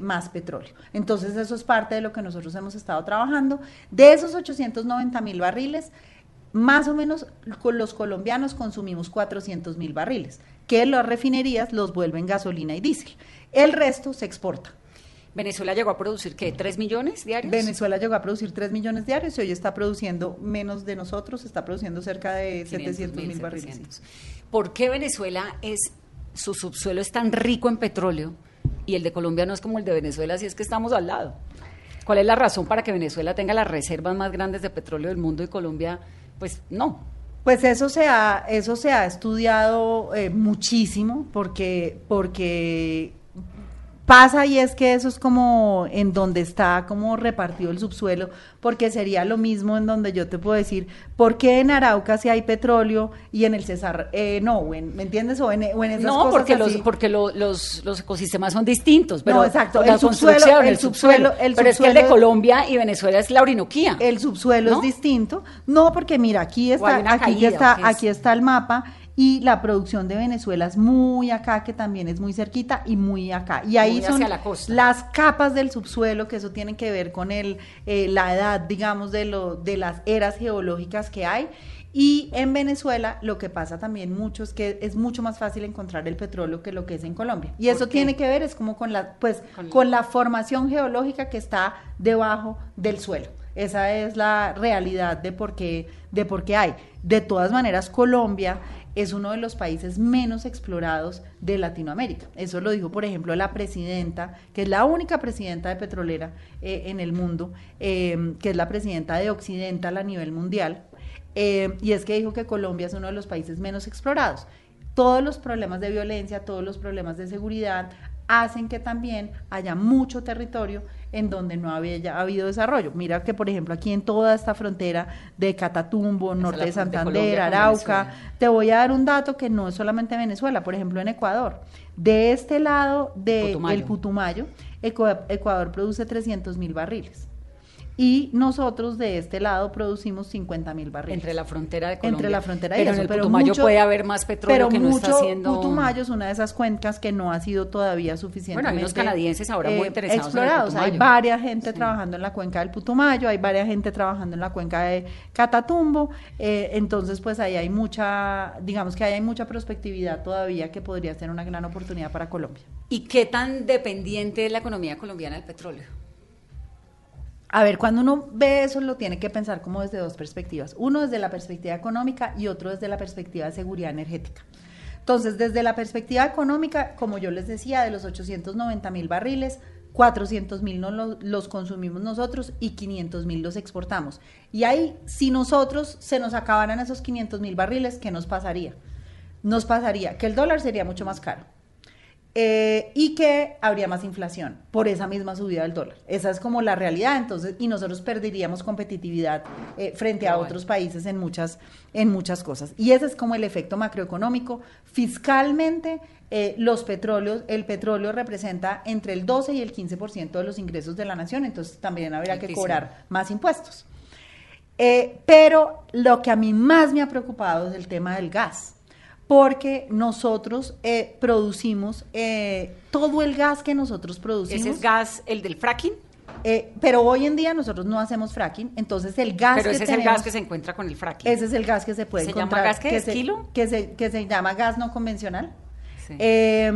más petróleo. Entonces eso es parte de lo que nosotros hemos estado trabajando. De esos 890 mil barriles, más o menos con los colombianos consumimos 400 mil barriles, que las refinerías los vuelven gasolina y diésel. El resto se exporta. ¿Venezuela llegó a producir qué? ¿3 millones diarios? Venezuela llegó a producir 3 millones diarios y hoy está produciendo menos de nosotros, está produciendo cerca de 700 mil barriles. ¿Por qué Venezuela es, su subsuelo es tan rico en petróleo y el de Colombia no es como el de Venezuela si es que estamos al lado? ¿Cuál es la razón para que Venezuela tenga las reservas más grandes de petróleo del mundo y Colombia pues no. Pues eso se ha, eso se ha estudiado eh, muchísimo porque, porque pasa y es que eso es como en donde está como repartido el subsuelo, porque sería lo mismo en donde yo te puedo decir, ¿por qué en Arauca si hay petróleo y en el Cesar eh, no? ¿Me entiendes? O en, o en esas no, porque, los, porque los, los, ecosistemas son distintos. Pero no, exacto. El subsuelo, el subsuelo, el pero es que el de Colombia y Venezuela es la Orinoquía. El subsuelo es distinto. No, porque mira, aquí está, aquí, está, aquí está el mapa y la producción de Venezuela es muy acá, que también es muy cerquita y muy acá. Y ahí son las capas del subsuelo, que eso tiene que ver con el, eh, la edad, digamos, de, lo, de las eras geológicas que hay. Y en Venezuela lo que pasa también mucho es que es mucho más fácil encontrar el petróleo que lo que es en Colombia. Y eso tiene que ver es como con la pues con la formación geológica que está debajo del suelo. Esa es la realidad de por qué de por qué hay. De todas maneras Colombia es uno de los países menos explorados de Latinoamérica. Eso lo dijo, por ejemplo, la presidenta, que es la única presidenta de petrolera eh, en el mundo, eh, que es la presidenta de Occidental a nivel mundial, eh, y es que dijo que Colombia es uno de los países menos explorados. Todos los problemas de violencia, todos los problemas de seguridad hacen que también haya mucho territorio en donde no había habido desarrollo. Mira que, por ejemplo, aquí en toda esta frontera de Catatumbo, norte de Santander, Arauca, te voy a dar un dato que no es solamente Venezuela, por ejemplo, en Ecuador. De este lado del de Putumayo, Ecuador produce 300 mil barriles y nosotros de este lado producimos 50 mil barriles. Entre la frontera de Colombia. Entre la frontera pero en el Putumayo puede haber más petróleo que no está haciendo... Putumayo es una de esas cuencas que no ha sido todavía suficientemente... Bueno, hay unos canadienses ahora muy eh, interesados explorados. hay varias gente trabajando en la cuenca del Putumayo, hay varias gente trabajando en la cuenca de Catatumbo, eh, entonces pues ahí hay mucha, digamos que ahí hay mucha prospectividad todavía que podría ser una gran oportunidad para Colombia. ¿Y qué tan dependiente es la economía colombiana del petróleo? A ver, cuando uno ve eso lo tiene que pensar como desde dos perspectivas. Uno desde la perspectiva económica y otro desde la perspectiva de seguridad energética. Entonces, desde la perspectiva económica, como yo les decía, de los 890 mil barriles, 400 mil los consumimos nosotros y 500 mil los exportamos. Y ahí, si nosotros se nos acabaran esos 500 mil barriles, ¿qué nos pasaría? Nos pasaría que el dólar sería mucho más caro. Eh, y que habría más inflación por esa misma subida del dólar. Esa es como la realidad, entonces, y nosotros perderíamos competitividad eh, frente a otros países en muchas, en muchas cosas. Y ese es como el efecto macroeconómico. Fiscalmente, eh, los petróleos, el petróleo representa entre el 12 y el 15% de los ingresos de la nación, entonces también habría que cobrar más impuestos. Eh, pero lo que a mí más me ha preocupado es el tema del gas, porque nosotros eh, producimos eh, todo el gas que nosotros producimos. ¿Ese es gas, el del fracking? eh, pero hoy en día nosotros no hacemos fracking, entonces el gas Pero que ese es el gas que se encuentra con el fracking. ese es el gas que se puede ¿Se llama encontrar. gas qué? que ¿Es se- kilo? Que se, que se llama gas no convencional. Sí. Eh,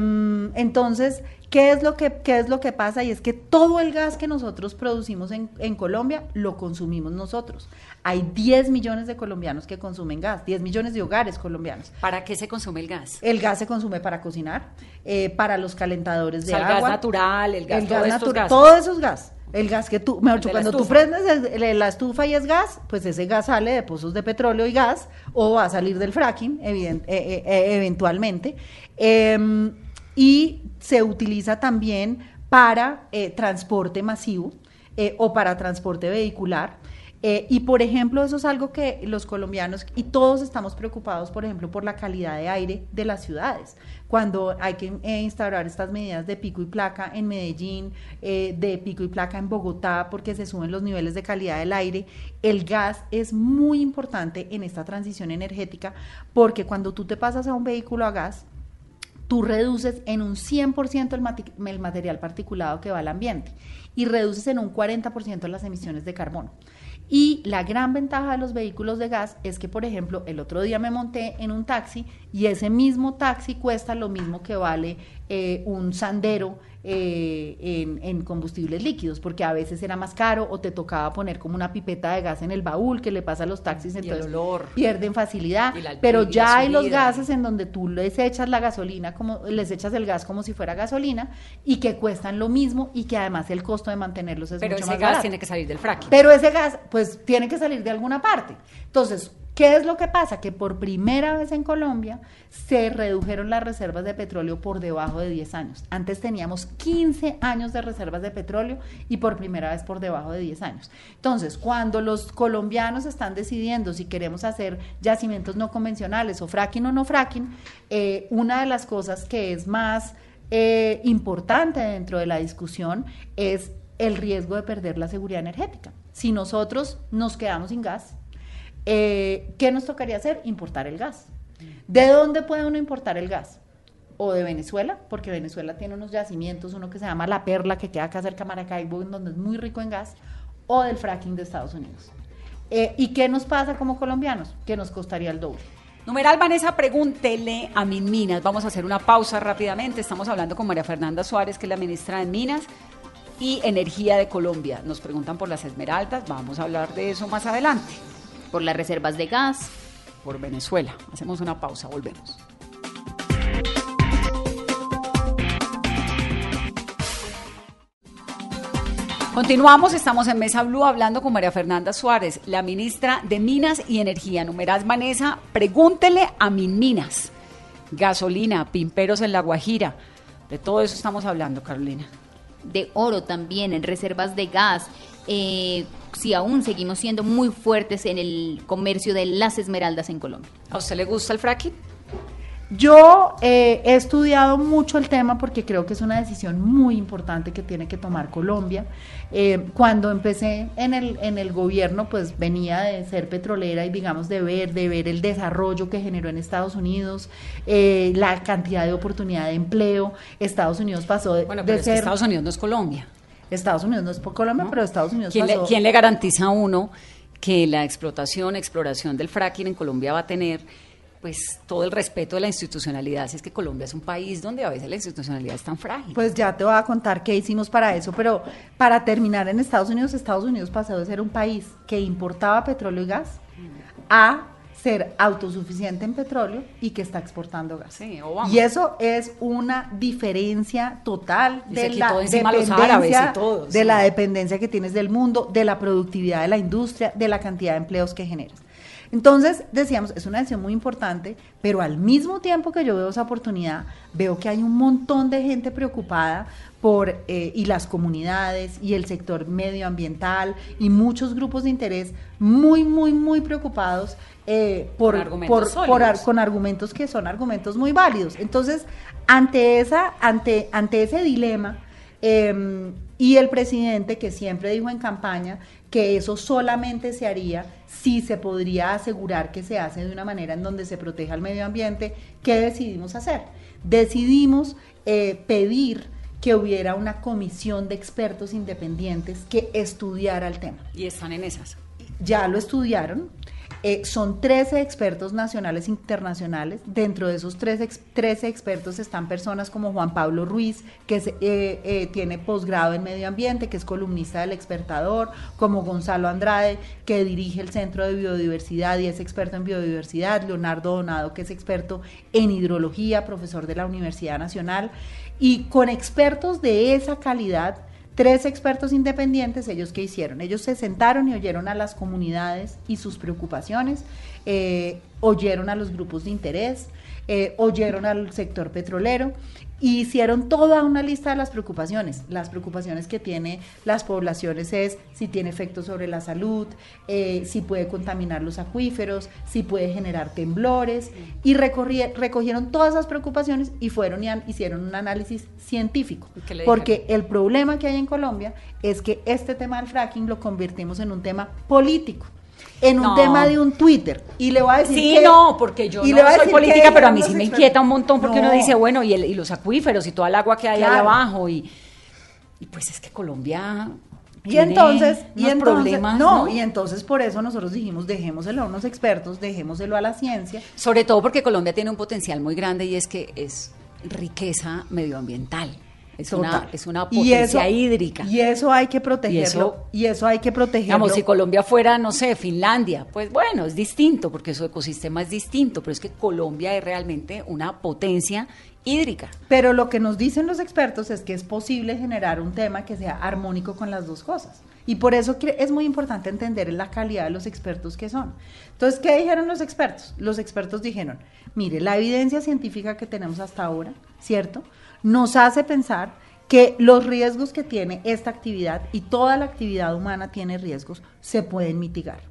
entonces, ¿qué es, lo que, ¿qué es lo que pasa? Y es que todo el gas que nosotros producimos en, en Colombia lo consumimos nosotros. Hay 10 millones de colombianos que consumen gas, 10 millones de hogares colombianos. ¿Para qué se consume el gas? El gas se consume para cocinar, eh, para los calentadores O de sea, el agua. gas natural, el gas, el todos gas natural, gases. todo eso es gas. El gas que tú, mejor dicho, cuando tú prendes el- la estufa y es gas, pues ese gas sale de pozos de petróleo y gas, o va a salir del fracking, evident- eh, eh, eventualmente. Eh, y se utiliza también para eh, transporte masivo eh, o para transporte vehicular. Eh, y por ejemplo, eso es algo que los colombianos y todos estamos preocupados, por ejemplo, por la calidad de aire de las ciudades. Cuando hay que eh, instaurar estas medidas de pico y placa en Medellín, eh, de pico y placa en Bogotá, porque se suben los niveles de calidad del aire, el gas es muy importante en esta transición energética, porque cuando tú te pasas a un vehículo a gas, tú reduces en un 100% el, el material particulado que va al ambiente y reduces en un 40% las emisiones de carbono. Y la gran ventaja de los vehículos de gas es que, por ejemplo, el otro día me monté en un taxi y ese mismo taxi cuesta lo mismo que vale eh, un sandero eh, en, en combustibles líquidos, porque a veces era más caro o te tocaba poner como una pipeta de gas en el baúl que le pasa a los taxis, el entonces olor. pierden facilidad. Pero ya hay los gases en donde tú les echas la gasolina como les echas el gas como si fuera gasolina y que cuestan lo mismo y que además el costo de mantenerlos es Pero mucho ese más gas barato. tiene que salir del fracking. Pero ese gas pues tiene que salir de alguna parte. Entonces, ¿qué es lo que pasa? Que por primera vez en Colombia se redujeron las reservas de petróleo por debajo de 10 años. Antes teníamos 15 años de reservas de petróleo y por primera vez por debajo de 10 años. Entonces, cuando los colombianos están decidiendo si queremos hacer yacimientos no convencionales o fracking o no fracking, eh, una de las cosas que es más eh, importante dentro de la discusión es el riesgo de perder la seguridad energética. Si nosotros nos quedamos sin gas, eh, ¿qué nos tocaría hacer? Importar el gas. ¿De dónde puede uno importar el gas? O de Venezuela, porque Venezuela tiene unos yacimientos, uno que se llama La Perla, que queda acá cerca de Maracaibo, en donde es muy rico en gas, o del fracking de Estados Unidos. Eh, ¿Y qué nos pasa como colombianos? Que nos costaría el doble. Numeral Vanessa, pregúntele a Min Minas. Vamos a hacer una pausa rápidamente. Estamos hablando con María Fernanda Suárez, que es la ministra de Minas y Energía de Colombia. Nos preguntan por las esmeraldas. Vamos a hablar de eso más adelante. Por las reservas de gas. Por Venezuela. Hacemos una pausa, volvemos. Continuamos, estamos en Mesa Blue hablando con María Fernanda Suárez, la ministra de Minas y Energía. Numeral Vanessa, pregúntele a Min Minas. Gasolina, pimperos en La Guajira. De todo eso estamos hablando, Carolina. de oro también, en reservas de gas. Eh, si aún seguimos siendo muy fuertes en el comercio de las esmeraldas en Colombia. ¿A usted le gusta el fracking? Yo eh, he estudiado mucho el tema porque creo que es una decisión muy importante que tiene que tomar Colombia. Eh, cuando empecé en el, en el gobierno, pues venía de ser petrolera y digamos de ver, de ver el desarrollo que generó en Estados Unidos, eh, la cantidad de oportunidad de empleo. Estados Unidos pasó de, Bueno, de pero es que ser... Estados Unidos no es Colombia. Estados Unidos no es por Colombia, ¿no? pero Estados Unidos ¿Quién le, pasó... quién le garantiza a uno que la explotación, exploración del fracking en Colombia va a tener pues todo el respeto de la institucionalidad, si es que Colombia es un país donde a veces la institucionalidad es tan frágil. Pues ya te voy a contar qué hicimos para eso, pero para terminar en Estados Unidos, Estados Unidos pasó de ser un país que importaba petróleo y gas a ser autosuficiente en petróleo y que está exportando gas. Sí, Obama. Y eso es una diferencia total Y de la dependencia, de sí. la dependencia que tienes del mundo, de la productividad de la industria, de la cantidad de empleos que generas. Entonces, decíamos, es una decisión muy importante, pero al mismo tiempo que yo veo esa oportunidad, veo que hay un montón de gente preocupada por, eh, y las comunidades, y el sector medioambiental, y muchos grupos de interés muy, muy, muy preocupados eh, por, Con argumentos por- por sólidos. ar- con argumentos que son argumentos muy válidos. Entonces, ante, esa, ante, ante ese dilema, eh, y el presidente que siempre dijo en campaña que eso solamente se haría si se podría asegurar que se hace de una manera en donde se proteja el medio ambiente, ¿qué decidimos hacer? Decidimos eh, pedir que hubiera una comisión de expertos independientes que estudiara el tema Y están en esas. ya lo estudiaron. Eh, son 13 expertos nacionales e internacionales. Dentro de esos 13, ex- 13 expertos están personas como Juan Pablo Ruiz, que eh, eh, tiene posgrado en medio ambiente, que es columnista del Expertador, como Gonzalo Andrade, que dirige el Centro de Biodiversidad y es experto en biodiversidad, Leonardo Donado, que es experto en hidrología, profesor de la Universidad Nacional, y con expertos de esa calidad Tres expertos independientes, ellos qué hicieron? Ellos se sentaron y oyeron a las comunidades y sus preocupaciones, eh, oyeron a los grupos de interés, eh, oyeron al sector petrolero y hicieron toda una lista de las preocupaciones. Las preocupaciones que tiene las poblaciones es si tiene efectos sobre la salud, eh, si puede contaminar los acuíferos, si puede generar temblores y recogieron todas esas preocupaciones y fueron y hicieron un análisis científico. ¿Y qué le Porque el problema que hay en Colombia es que este tema del fracking lo convertimos en un tema político, en un No. tema de un Twitter. Y le voy a decir Sí, que- no, porque yo y no le soy política, pero a mí sí me inquieta un montón porque uno No. dice, bueno, y, el- y los acuíferos y toda el agua que hay ahí abajo y, y pues es que Colombia Y entonces, y entonces no, ¿no? y entonces por eso nosotros dijimos, dejémoselo a unos expertos, dejémoselo a la ciencia. Sobre todo porque Colombia tiene un potencial muy grande y es que es riqueza medioambiental. Es una, es una Y potencia eso- hídrica. Y eso hay que protegerlo. Y eso- eso, hay que protegerlo. Digamos, si Colombia fuera, no sé, Finlandia, pues bueno, es distinto porque su ecosistema es distinto, pero es que Colombia es realmente una potencia hídrica. Pero lo que nos dicen los expertos es que es posible generar un tema que sea armónico con las dos cosas. Y por eso es muy importante entender la calidad de los expertos que son. Entonces, ¿qué dijeron los expertos? Los expertos dijeron, mire, la evidencia científica que tenemos hasta ahora, ¿cierto? Nos hace pensar que los riesgos que tiene esta actividad y toda la actividad humana tiene riesgos, se pueden mitigar.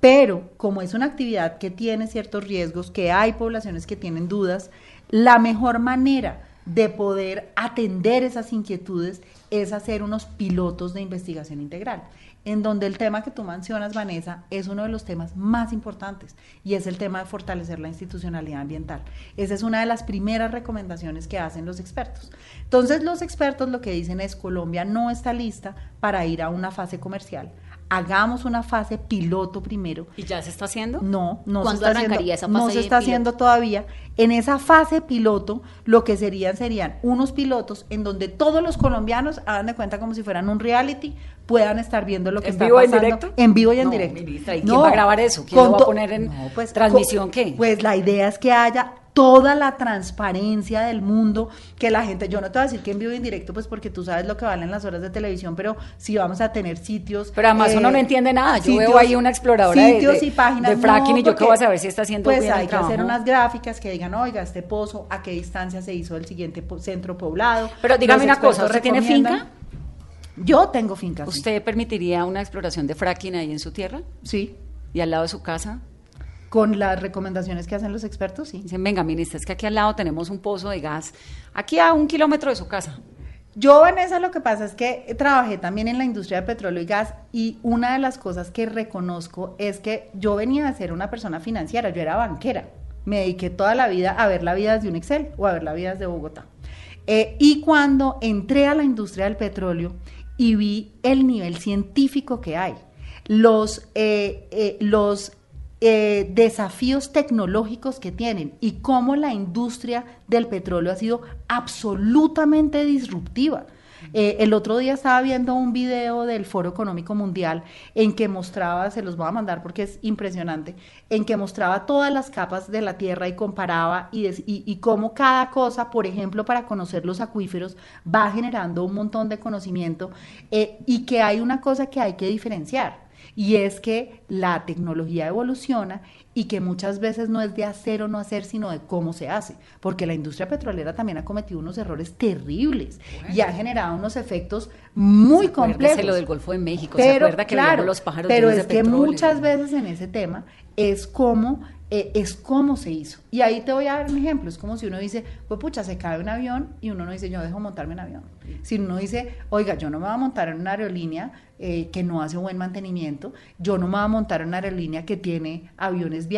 Pero como es una actividad que tiene ciertos riesgos, que hay poblaciones que tienen dudas, la mejor manera de poder atender esas inquietudes es hacer unos pilotos de investigación integral, en donde el tema que tú mencionas, Vanessa, es uno de los temas más importantes y es el tema de fortalecer la institucionalidad ambiental. Esa es una de las primeras recomendaciones que hacen los expertos. Entonces, los expertos lo que dicen es Colombia no está lista para ir a una fase comercial. Hagamos una fase piloto primero ¿Y ya se está haciendo? no, no se ¿Cuándo está haciendo, esa no fase se está haciendo todavía. En esa fase piloto, lo que serían serían unos pilotos en donde todos los colombianos hagan de cuenta como si fueran un reality, puedan estar viendo lo que ¿En está vivo y en pasando. directo? En vivo y en No, directo. ministra, ¿y quién va a grabar eso? ¿Quién lo va a poner en pues, transmisión qué? Pues la idea es que haya toda la transparencia del mundo, que la gente, yo no te voy a decir que en vivo y en directo, pues porque tú sabes lo que valen las horas de televisión, pero si vamos a tener sitios. Pero además eh, uno no entiende nada. Yo sitios- veo ahí una exploradora sitios de- y páginas de fracking no, y yo qué voy a saber si está haciendo pues bien el hay que hacer unas gráficas que digan, oiga, este pozo, a qué distancia se hizo el siguiente po- centro poblado. Pero dígame una cosa, ¿usted tiene finca? Yo tengo finca. sí. ¿Usted permitiría una exploración de fracking ahí en su tierra Sí. y al lado de su casa? Con las recomendaciones que hacen los expertos, sí. Dicen, venga, ministra, es que aquí al lado tenemos un pozo de gas, aquí a un kilómetro de su casa. Yo, Vanessa, lo que pasa es que trabajé también en la industria de petróleo y gas y una de las cosas que reconozco es que yo venía de ser una persona financiera, yo era banquera. Me dediqué toda la vida a ver la vida desde un Excel o a ver la vida desde Bogotá. Eh, y cuando entré a la industria del petróleo y vi el nivel científico que hay, los, eh, eh, los eh, desafíos tecnológicos que tienen y cómo la industria del petróleo ha sido absolutamente disruptiva. Eh, el otro día estaba viendo un video del Foro Económico Mundial en que mostraba, se los voy a mandar porque es impresionante, en que mostraba todas las capas de la Tierra y comparaba y, cómo cada cosa, por ejemplo, para conocer los acuíferos, va generando un montón de conocimiento eh, y que hay una cosa que hay que diferenciar. Y es que la tecnología evoluciona y que muchas veces no es de hacer o no hacer, sino de cómo se hace. Porque la industria petrolera también ha cometido unos errores terribles y ha generado unos efectos muy complejos. lo del Golfo de México, Pero, ¿se acuerda que claro, los pájaros pero es que petróleo? muchas veces en ese tema es como eh, es cómo se hizo. Y ahí te voy a dar un ejemplo. Es como si uno dice, pues pucha, se cae un avión y uno no dice, yo dejo montarme en avión. Si uno dice, oiga, yo no me voy a montar en una aerolínea eh, que no hace buen mantenimiento, yo no me voy a montar en una aerolínea que tiene aviones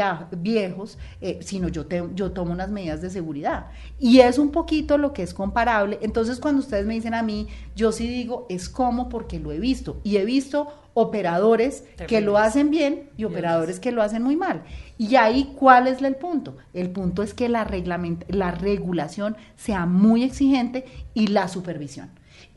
viejos, eh, sino yo, te- yo tomo unas medidas de seguridad. Y es un poquito lo que es comparable. Entonces, cuando ustedes me dicen a mí, yo sí digo, es como porque lo he visto. Y he visto operadores que lo hacen bien y operadores que lo hacen muy mal. Y ahí, ¿cuál es el punto? El punto es que la, reglament- la regulación sea muy exigente y la supervisión.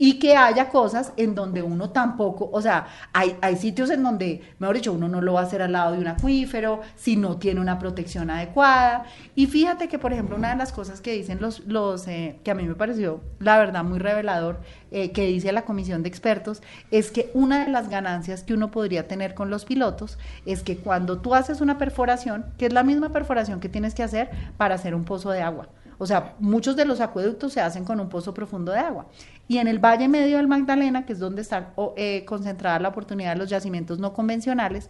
Y que haya cosas en donde uno tampoco, o sea, hay, hay sitios en donde, mejor dicho, uno no lo va a hacer al lado de un acuífero, si no tiene una protección adecuada. Y fíjate que, por ejemplo, una de las cosas que dicen los, los eh, que a mí me pareció, la verdad, muy revelador, eh, que dice la comisión de expertos, es que una de las ganancias que uno podría tener con los pilotos es que cuando tú haces una perforación, que es la misma perforación que tienes que hacer para hacer un pozo de agua, o sea, muchos de los acueductos se hacen con un pozo profundo de agua. Y en el Valle Medio del Magdalena, que es donde está eh, concentrada la oportunidad de los yacimientos no convencionales,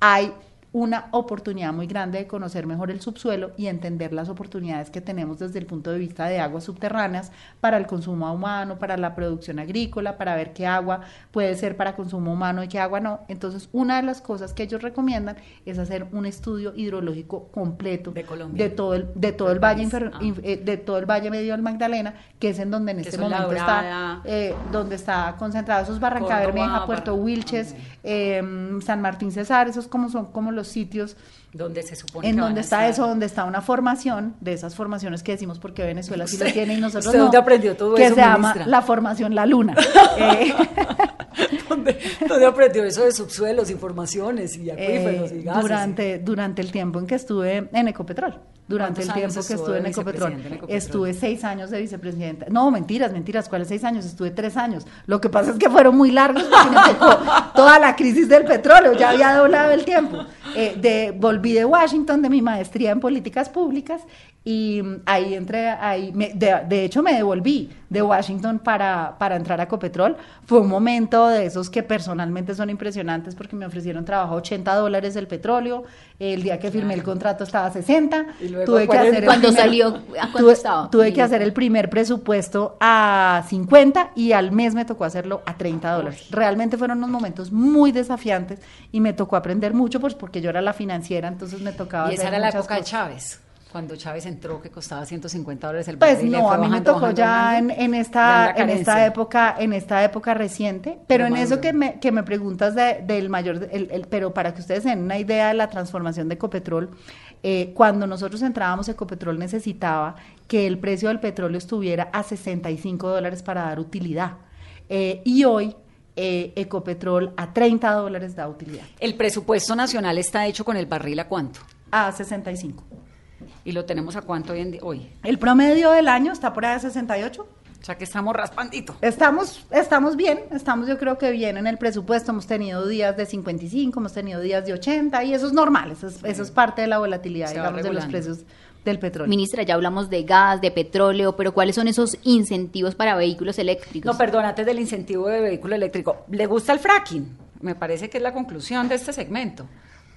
hay una oportunidad muy grande de conocer mejor el subsuelo y entender las oportunidades que tenemos desde el punto de vista de aguas subterráneas para el consumo humano, para la producción agrícola, para ver qué agua puede ser para consumo humano y qué agua no. Entonces, una de las cosas que ellos recomiendan es hacer un estudio hidrológico completo De Colombia. de todo el, de todo el valle infer- Ah. inf- eh, de todo el valle medio del Magdalena, que es en donde en Que este momento está eh, donde está concentrado esos Barranca Bermeja, Puerto Wilches, ok. eh, San Martín Cesar, esos como son como los sitios Donde se supone en que donde está estar. eso, donde está una formación, de esas formaciones que decimos porque Venezuela sí lo tiene y nosotros ¿usted no, dónde aprendió todo que eso, se llama la formación La Luna. Eh, ¿Dónde, dónde aprendió eso de subsuelos, informaciones y acuíferos eh, y gases? durante, durante el tiempo en que estuve en Ecopetrol. Durante el ¿Cuántos años tiempo que estuve en Ecopetrol. vicepresidente en Ecopetrol? Estuve seis años de vicepresidenta. No, mentiras, mentiras. ¿Cuáles seis años? Estuve tres años. Lo que pasa es que fueron muy largos porque me tocó toda la crisis del petróleo. Ya había doblado el tiempo. Eh, de, volví de Washington de mi maestría en políticas públicas y ahí entré, ahí, me- de, de hecho me devolví de Washington para, para entrar a Ecopetrol. Fue un momento de esos que personalmente son impresionantes porque me ofrecieron trabajo a 80 dólares el petróleo. El día que firmé el contrato estaba a 60. Y luego tuve que hacer el 40. Cuando primer- salió, ¿a cuánto tuve, estaba? tuve que hacer el primer presupuesto a 50 y al mes me tocó hacerlo a 30 dólares. Realmente fueron unos momentos muy desafiantes y me tocó aprender mucho pues porque yo era la financiera, entonces me tocaba Y esa hacer era la época de. Chávez, cuando Chávez entró que costaba 150 dólares el Pues barril, le no, a mí me tocó bajando, ya bajando. en, en esta en esta época en esta época reciente, pero en eso que me, que me preguntas de- del mayor, el- el- pero para que ustedes den una idea de la transformación de Ecopetrol, eh, cuando nosotros entrábamos Ecopetrol necesitaba que el precio del petróleo estuviera a 65 dólares para dar utilidad Eh, y hoy eh, Ecopetrol a 30 dólares da utilidad, El presupuesto nacional está hecho con el barril a cuánto? a 65. Y lo tenemos a cuánto hoy en día? Hoy. El promedio del año está por ahí a 68. O sea que estamos raspandito. Estamos, estamos bien, estamos yo creo que bien en el presupuesto, hemos tenido días de 55, hemos tenido días de 80 y eso es normal, eso es, eso es parte de la volatilidad, Se va digamos, de los precios del petróleo. Ministra, ya hablamos de gas, de petróleo, pero ¿cuáles son esos incentivos para vehículos eléctricos? No, perdón, antes del incentivo de vehículo eléctrico. ¿Le gusta el fracking? Me parece que es la conclusión de este segmento.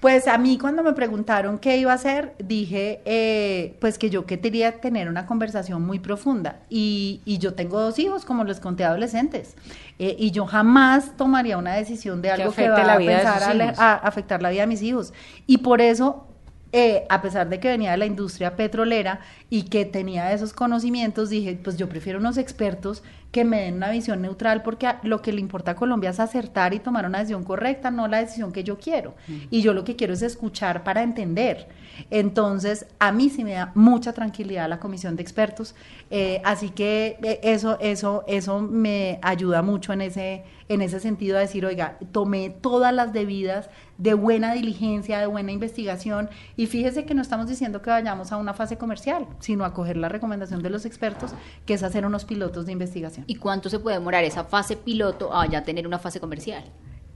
Pues a mí cuando me preguntaron qué iba a hacer, dije eh, pues que yo quería tener una conversación muy profunda y, y yo tengo dos hijos, como les conté, adolescentes, eh, y yo jamás tomaría una decisión de algo que, afecte va la a, vida pensar a, hijos. a afectar la vida de mis hijos. Y por eso eh, a pesar de que venía de la industria petrolera y que tenía esos conocimientos, dije, pues yo prefiero unos expertos que me den una visión neutral porque lo que le importa a Colombia es acertar y tomar una decisión correcta, no la decisión que yo quiero. Y yo lo que quiero es escuchar para entender. Entonces, a mí sí me da mucha tranquilidad la comisión de expertos, eh, así que eh, eso, eso, eso me ayuda mucho en ese, en ese sentido a decir, oiga, tomé todas las debidas de buena diligencia, de buena investigación, y fíjese que no estamos diciendo que vayamos a una fase comercial, sino a coger la recomendación de los expertos, que es hacer unos pilotos de investigación. ¿Y cuánto se puede demorar esa fase piloto a ya tener una fase comercial?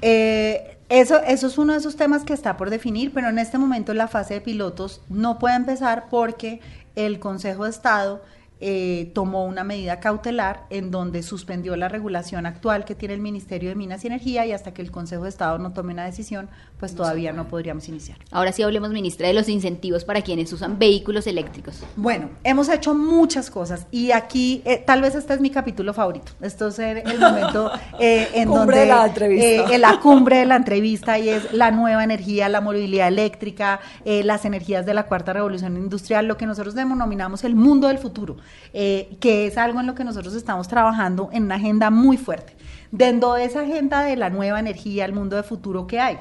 Eh, eso, eso es uno de esos temas que está por definir, pero en este momento la fase de pilotos no puede empezar porque el Consejo de Estado eh, tomó una medida cautelar en donde suspendió la regulación actual que tiene el Ministerio de Minas y Energía y hasta que el Consejo de Estado no tome una decisión, pues todavía no podríamos iniciar. Ahora sí hablemos, ministra, de los incentivos para quienes usan vehículos electrónicos. Bueno, hemos hecho muchas cosas y aquí eh, tal vez este es mi capítulo favorito. Esto es el momento eh, en donde la entrevista. en la cumbre de la entrevista y es la nueva energía, la movilidad eléctrica, las energías de la cuarta revolución industrial, lo que nosotros denominamos el mundo del futuro eh, que es algo en lo que nosotros estamos trabajando en una agenda muy fuerte. Dentro de esa agenda de la nueva energía, el mundo de futuro que hay,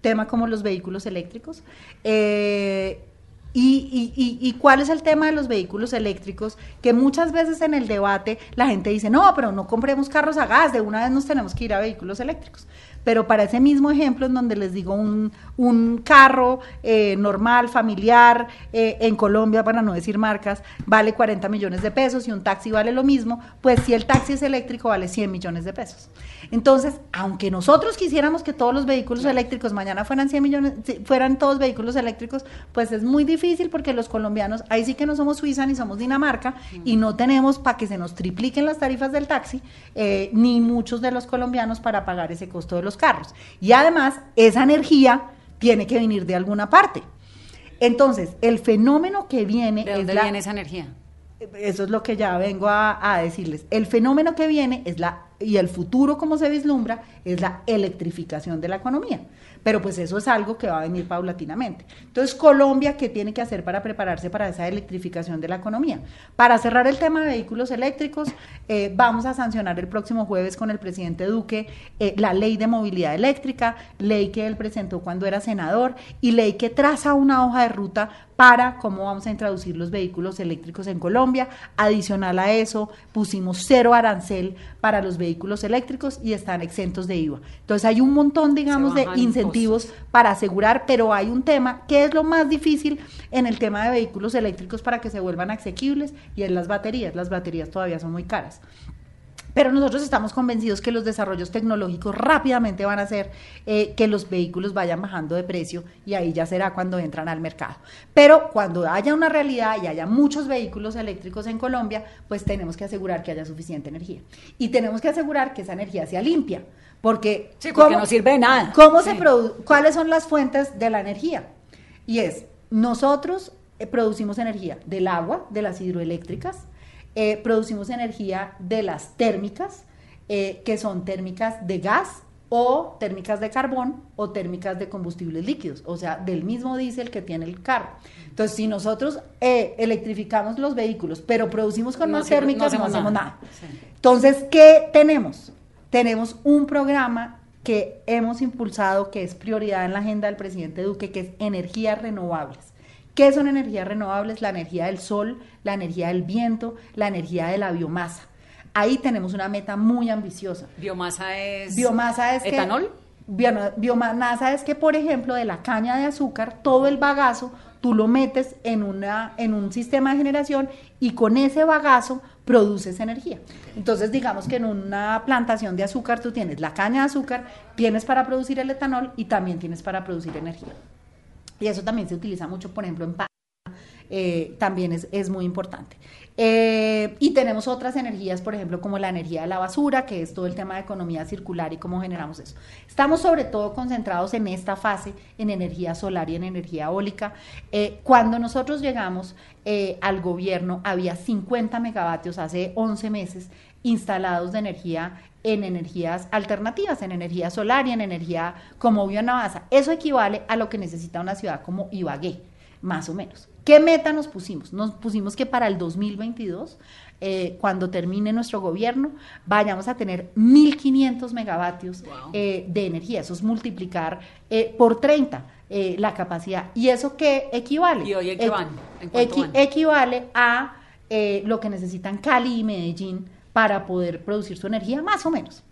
tema como los vehículos eléctricos. Eh, y, y, cuál es el tema de los vehículos eléctricos? Que muchas veces en el debate la gente dice, no, pero no compremos carros a gas, de una vez nos tenemos que ir a vehículos eléctricos pero para ese mismo ejemplo en donde les digo un, un carro eh, normal, familiar, eh, en Colombia, para no decir marcas, vale 40 millones de pesos y un taxi vale lo mismo, pues si el taxi es eléctrico vale 100 millones de pesos. Entonces, aunque nosotros quisiéramos que todos los vehículos eléctricos mañana fueran 100 millones, fueran todos vehículos eléctricos, pues es muy difícil porque los colombianos, ahí sí que no somos Suiza ni somos Dinamarca y no tenemos para que se nos tripliquen las tarifas del taxi, eh, ni muchos de los colombianos para pagar ese costo de los carros. Y además, esa energía tiene que venir de alguna parte. Entonces, el fenómeno que viene... ¿De dónde viene esa energía? Eso es lo que ya vengo a, a decirles. El fenómeno que viene es la y el futuro como se vislumbra es la electrificación de la economía. Pero pues eso es algo que va a venir paulatinamente. Entonces, Colombia, ¿qué tiene que hacer para prepararse para esa electrificación de la economía? Para cerrar el tema de vehículos eléctricos, eh, vamos a sancionar el próximo jueves con el presidente Duque eh, la ley de movilidad eléctrica, ley que él presentó cuando era senador y ley que traza una hoja de ruta para cómo vamos a introducir los vehículos eléctricos en Colombia. Adicional a eso, pusimos cero arancel para los vehículos eléctricos y están exentos de IVA. Entonces hay un montón, digamos, de incentivos para asegurar, pero hay un tema que es lo más difícil en el tema de vehículos eléctricos para que se vuelvan asequibles y es las baterías. Las baterías todavía son muy caras. Pero nosotros estamos convencidos que los desarrollos tecnológicos rápidamente van a hacer eh, que los vehículos vayan bajando de precio y ahí ya será cuando entran al mercado. Pero cuando haya una realidad y haya muchos vehículos eléctricos en Colombia, pues tenemos que asegurar que haya suficiente energía. Y tenemos que asegurar que esa energía sea limpia. Porque, no sirve de nada. ¿cómo se ¿Cuáles son las fuentes de la energía? Y es, nosotros eh, producimos energía del agua, de las hidroeléctricas, eh, producimos energía de las térmicas, eh, que son térmicas de gas o térmicas de carbón o térmicas de combustibles líquidos, o sea, del mismo diésel que tiene el carro. Entonces, si nosotros eh, electrificamos los vehículos, pero producimos con más térmicas, no hacemos, nada. Entonces, ¿qué tenemos? Tenemos un programa que hemos impulsado, que es prioridad en la agenda del presidente Duque, que es energías renovables. ¿Qué son energías renovables? La energía del sol, la energía del viento, la energía de la biomasa. Ahí tenemos una meta muy ambiciosa. ¿Biomasa es, biomasa es etanol? biomasa es que, por ejemplo, de la caña de azúcar, todo el bagazo tú lo metes en, una, en un sistema de generación y con ese bagazo produces energía. Entonces, digamos que en una plantación de azúcar tú tienes la caña de azúcar, tienes para producir el etanol y también tienes para producir energía. Y eso también se utiliza mucho, por ejemplo, en eh, también es, es, muy importante. Eh, y tenemos otras energías, por ejemplo, como la energía de la basura, que es todo el tema de economía circular y cómo generamos eso. Estamos sobre todo concentrados en esta fase, en energía solar y en energía eólica. Eh, cuando nosotros llegamos al gobierno, había 50 megavatios hace 11 meses instalados de energía en energías alternativas, en energía solar y en energía como biomasa. Eso equivale a lo que necesita una ciudad como Ibagué. más o menos. ¿Qué meta nos pusimos? Nos pusimos que para el 2022, eh, cuando termine nuestro gobierno, vayamos a tener 1.500 megavatios eh, de energía. Eso es multiplicar eh, por 30 eh, la capacidad. ¿Y eso qué equivale? ¿Y hoy Equi- van? ¿En cuánto equi- van? equivale a eh, lo que necesitan Cali y Medellín para poder producir su energía, más o menos.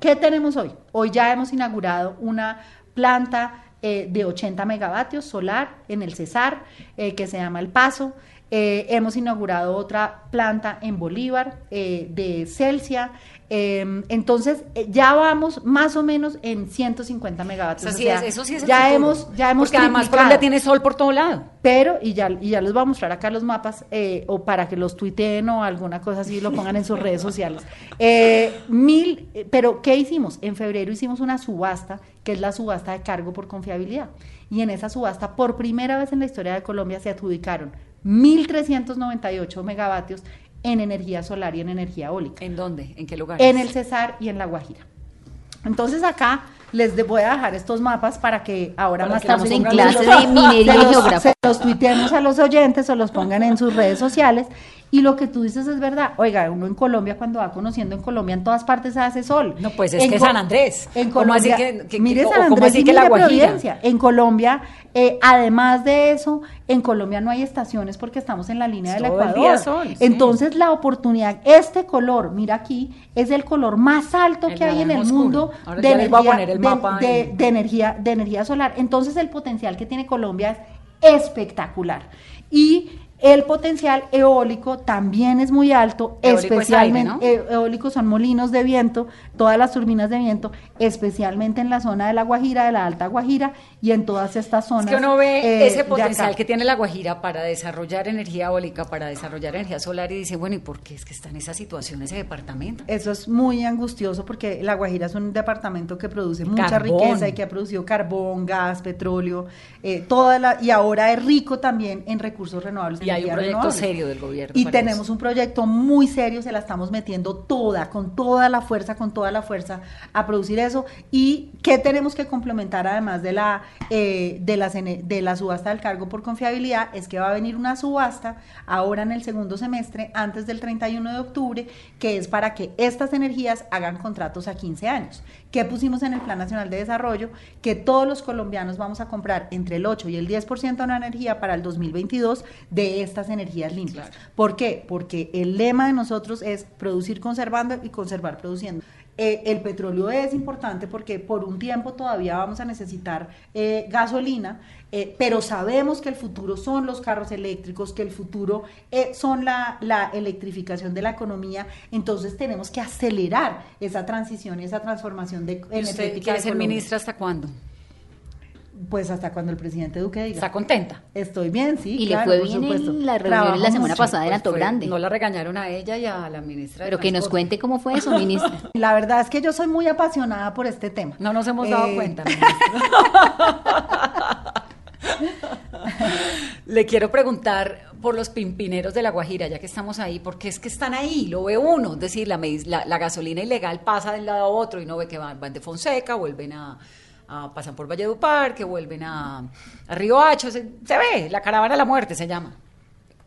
¿Qué tenemos hoy? Hoy ya hemos inaugurado una planta eh, de 80 megavatios solar en el Cesar, eh, que se llama El Paso. Eh, hemos inaugurado otra planta en Bolívar de Celsia. Eh, entonces, eh, ya vamos más o menos en 150 megavatios. Eso O sí sea, es, eso sí es el ya futuro. hemos, ya hemos Porque además. Colombia tiene sol por todo lado. Pero, y ya, y ya les voy a mostrar acá los mapas, eh, o para que los tuiteen o alguna cosa así, lo pongan en sus redes sociales. Eh, mil, pero ¿qué hicimos? En febrero hicimos una subasta, que es la subasta de cargo por confiabilidad. Y en esa subasta, por primera vez en la historia de Colombia, se adjudicaron 1.398 megavatios en energía solar y en energía eólica. ¿En dónde? ¿En qué lugares? En el Cesar y en La Guajira. Entonces acá les de- voy a dejar estos mapas para que ahora Para más que tarde en pongan clase los- de minería se los, se los tuiteemos a los oyentes o los pongan en sus redes sociales. Y lo que tú dices es verdad. Oiga, uno en Colombia, cuando va conociendo en Colombia, en todas partes hace sol. No, pues es En que San Andrés. En ¿Cómo así Colombia, que- que- mire San cómo Andrés y La mire Guajira? Providencia. En Colombia, eh, además de eso, en Colombia no hay estaciones porque estamos en la línea del Todo el Ecuador. día sol, sí. Entonces, la oportunidad, este color, mira aquí, es el color más alto El que hay en el mundo. Ahora de de- de- de energía, de energía solar. Entonces el potencial que tiene Colombia es espectacular. Y el potencial eólico también es muy alto, Eólico es especialmente aire, eh, eólicos son molinos de viento, todas las turbinas de viento, especialmente en la zona de la Guajira, de la Alta Guajira y en todas estas zonas. Es que uno ve eh, ese potencial que tiene la Guajira para desarrollar energía eólica, para desarrollar energía solar y dice, bueno, ¿y por qué es que está en esa situación ese departamento? Eso es muy angustioso porque La Guajira es un departamento que produce mucha Carbón. riqueza y que ha producido carbón, gas, petróleo, eh, toda la, y ahora es rico también en recursos renovables. Y hay un proyecto renovables. serio del gobierno. Y tenemos eso. un proyecto muy serio, se la estamos metiendo toda, con toda la fuerza, con toda la fuerza a producir eso. ¿Y qué tenemos que complementar además de la, eh, de, ene- de la subasta del cargo por confiabilidad? Es que va a venir una subasta ahora en el segundo semestre, antes del 31 de octubre, que es para que estas energías hagan contratos a 15 años. ¿Qué pusimos en el Plan Nacional de Desarrollo? Que todos los colombianos vamos a comprar entre el 8 y el 10% de la energía para el 2022 de estas energías limpias. ¿Por qué? Porque el lema de nosotros es producir conservando y conservar produciendo. Eh, el petróleo es importante porque por un tiempo todavía vamos a necesitar eh, gasolina, eh, pero sabemos que el futuro son los carros eléctricos, que el futuro eh, son la, la electrificación de la economía, entonces tenemos que acelerar esa transición y esa transformación de ¿Y usted energética. quiere ser ministra hasta cuándo? Pues hasta cuando el presidente Duque diga. ¿Está contenta? Estoy bien, sí. Y le fue por bien supuesto. en la reunión la semana mucho. pasada en Pues Alto fue- Grande. No la regañaron a ella y a la ministra. de Pero que nos cuente cómo fue eso, ministra. La verdad es que yo soy muy apasionada por este tema. No nos hemos dado Eh, cuenta. ministra. Le quiero preguntar por los pimpineros de La Guajira, ya que estamos ahí, porque es que están ahí, lo ve uno, es decir, la, medic- la, la gasolina ilegal pasa de un lado a otro y no ve que van, van de Fonseca, vuelven a, a- pasan por Valledupar, que vuelven a, a Río Hacho, se, se ve, la caravana de la muerte se llama.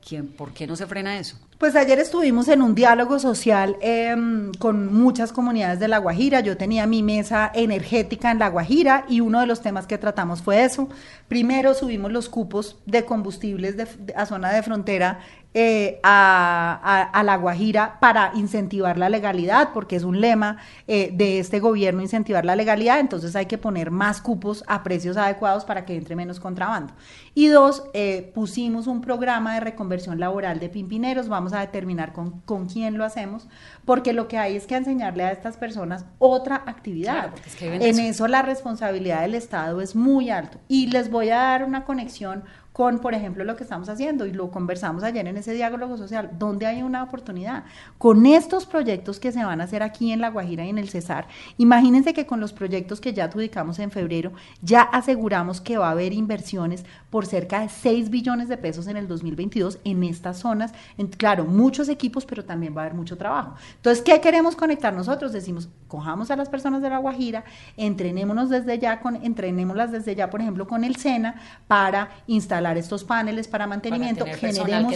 ¿Quién, ¿Por qué no se frena eso? Pues ayer estuvimos en un diálogo social em, con muchas comunidades de La Guajira. Yo tenía mi mesa energética en La Guajira y uno de los temas que tratamos fue eso. Primero subimos los cupos de combustibles de- de- a zona de frontera eh, a, a- a La Guajira para incentivar la legalidad, porque es un lema eh, de este gobierno incentivar la legalidad. Entonces hay que poner más cupos a precios adecuados para que entre menos contrabando. Y dos, eh, pusimos un programa de reconversión laboral de pimpineros. Vamos a determinar con, con quién lo hacemos, porque lo que hay es que enseñarle a estas personas otra actividad. Claro, es que en eso la responsabilidad del Estado es muy alto. Y les voy a dar una conexión con, por ejemplo, lo que estamos haciendo, y lo conversamos ayer en ese diálogo social, donde hay una oportunidad. Con estos proyectos que se van a hacer aquí en La Guajira y en el Cesar, imagínense que con los proyectos que ya adjudicamos en febrero, ya aseguramos que va a haber inversiones por cerca de 6 billones de pesos en el 2022 en estas zonas. En- claro, muchos equipos, pero también va a haber mucho trabajo. Entonces, ¿qué queremos conectar nosotros? Decimos, cojamos a las personas de La Guajira, entrenémonos desde ya, con, entrenémoslas desde ya, por ejemplo, con el SENA, para instalar instalar estos paneles para mantenimiento, generemos,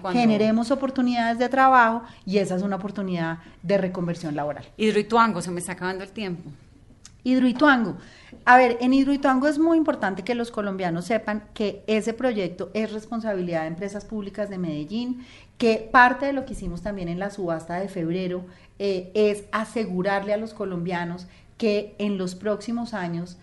cuando- generemos oportunidades de trabajo y esa es una oportunidad de reconversión laboral. Hidroituango, se me está acabando el tiempo. Hidroituango. A ver, en Hidroituango es muy importante que los colombianos sepan que ese proyecto es responsabilidad de empresas públicas de Medellín, que parte de lo que hicimos también en la subasta de febrero eh, es asegurarle a los colombianos que en los próximos años,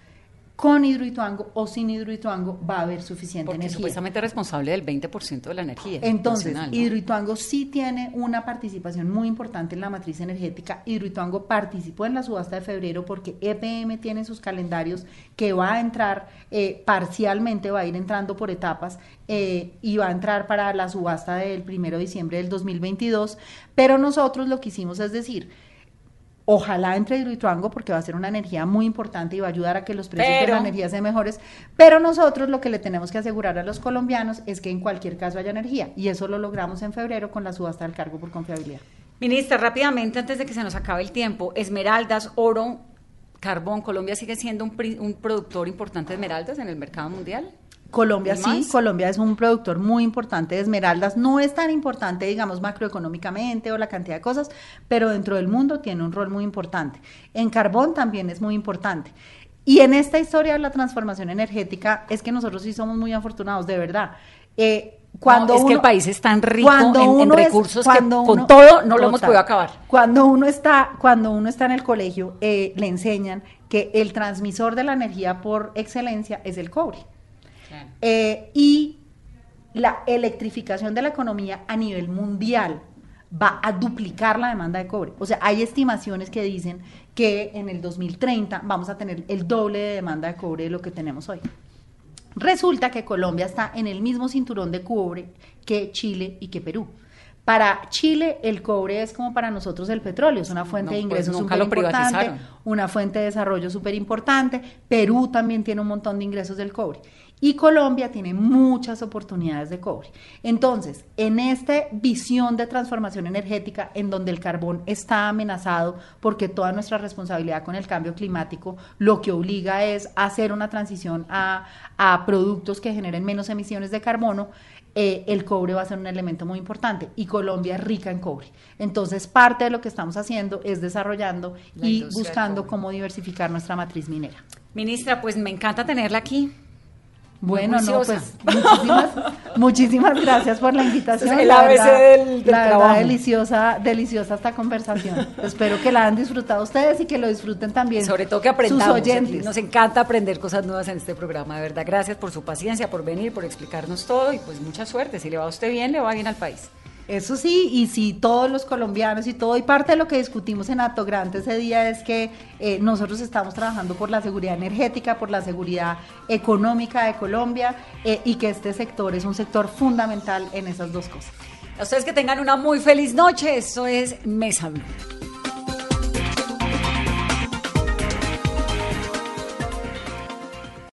con Hidroituango o sin Hidroituango, va a haber suficiente Porque energía. supuestamente es responsable del 20% de la energía. Entonces, nacional, ¿no? Hidroituango sí tiene una participación muy importante en la matriz energética. Hidroituango participó en la subasta de febrero porque EPM tiene sus calendarios que va a entrar eh, parcialmente, va a ir entrando por etapas eh, y va a entrar para la subasta del primero de diciembre del 2022. Pero nosotros lo que hicimos es decir, Ojalá entre Hidroituango porque va a ser una energía muy importante y va a ayudar a que los precios de la energía sean mejores. Pero nosotros lo que le tenemos que asegurar a los colombianos es que en cualquier caso haya energía. Y eso lo logramos en febrero con la subasta del cargo por confiabilidad. Ministra, rápidamente, antes de que se nos acabe el tiempo, esmeraldas, oro, carbón, ¿Colombia sigue siendo un, un productor importante de esmeraldas en el mercado mundial? Colombia ¿Y sí, más? Colombia es un productor muy importante de esmeraldas, no es tan importante, digamos, macroeconómicamente o la cantidad de cosas, pero dentro del mundo tiene un rol muy importante. En carbón también es muy importante. Y en esta historia de la transformación energética es que nosotros sí somos muy afortunados, de verdad. Eh, cuando No, es que el país es tan rico en- en uno es- recursos que cuando con todo no lo hemos podido acabar. Cuando uno está, cuando uno está en el colegio, eh, le enseñan que el transmisor de la energía por excelencia es el cobre. Eh, y la electrificación de la economía a nivel mundial va a duplicar la demanda de cobre. O sea, hay estimaciones que dicen que en el 2030 vamos a tener el doble de demanda de cobre de lo que tenemos hoy. Resulta que Colombia está en el mismo cinturón de cobre que Chile y que Perú. Para Chile el cobre es como para nosotros el petróleo, es una fuente No, de pues ingresos nunca súper importante, una fuente de desarrollo súper importante. Perú también tiene un montón de ingresos del cobre. Y Colombia tiene muchas oportunidades de cobre. Entonces, en esta visión de transformación energética, en donde el carbón está amenazado, porque toda nuestra responsabilidad con el cambio climático lo que obliga es hacer una transición a, a productos que generen menos emisiones de carbono, eh, el cobre va a ser un elemento muy importante y Colombia es rica en cobre. Entonces, parte de lo que estamos haciendo es desarrollando La y buscando cómo diversificar nuestra matriz minera. Ministra, pues me encanta tenerla aquí. Bueno, no, pues muchísimas, muchísimas gracias por la invitación. Es el la ABC verdad, del- del la verdad, trabajo. deliciosa, deliciosa esta conversación. Espero que la hayan disfrutado ustedes y que lo disfruten también. Sobre todo que aprendamos. Sus oyentes. Nos encanta aprender cosas nuevas en este programa, de verdad. Gracias por su paciencia, por venir, por explicarnos todo y pues mucha suerte. Si le va a usted bien, le va bien al país. Eso sí, y si todos los colombianos y todo, y parte de lo que discutimos en Acto Grande ese día es que eh, nosotros estamos trabajando por la seguridad energética, por la seguridad económica de Colombia eh, y que este sector es un sector fundamental en esas dos cosas. A ustedes que tengan una muy feliz noche. Esto es Mesa Blue.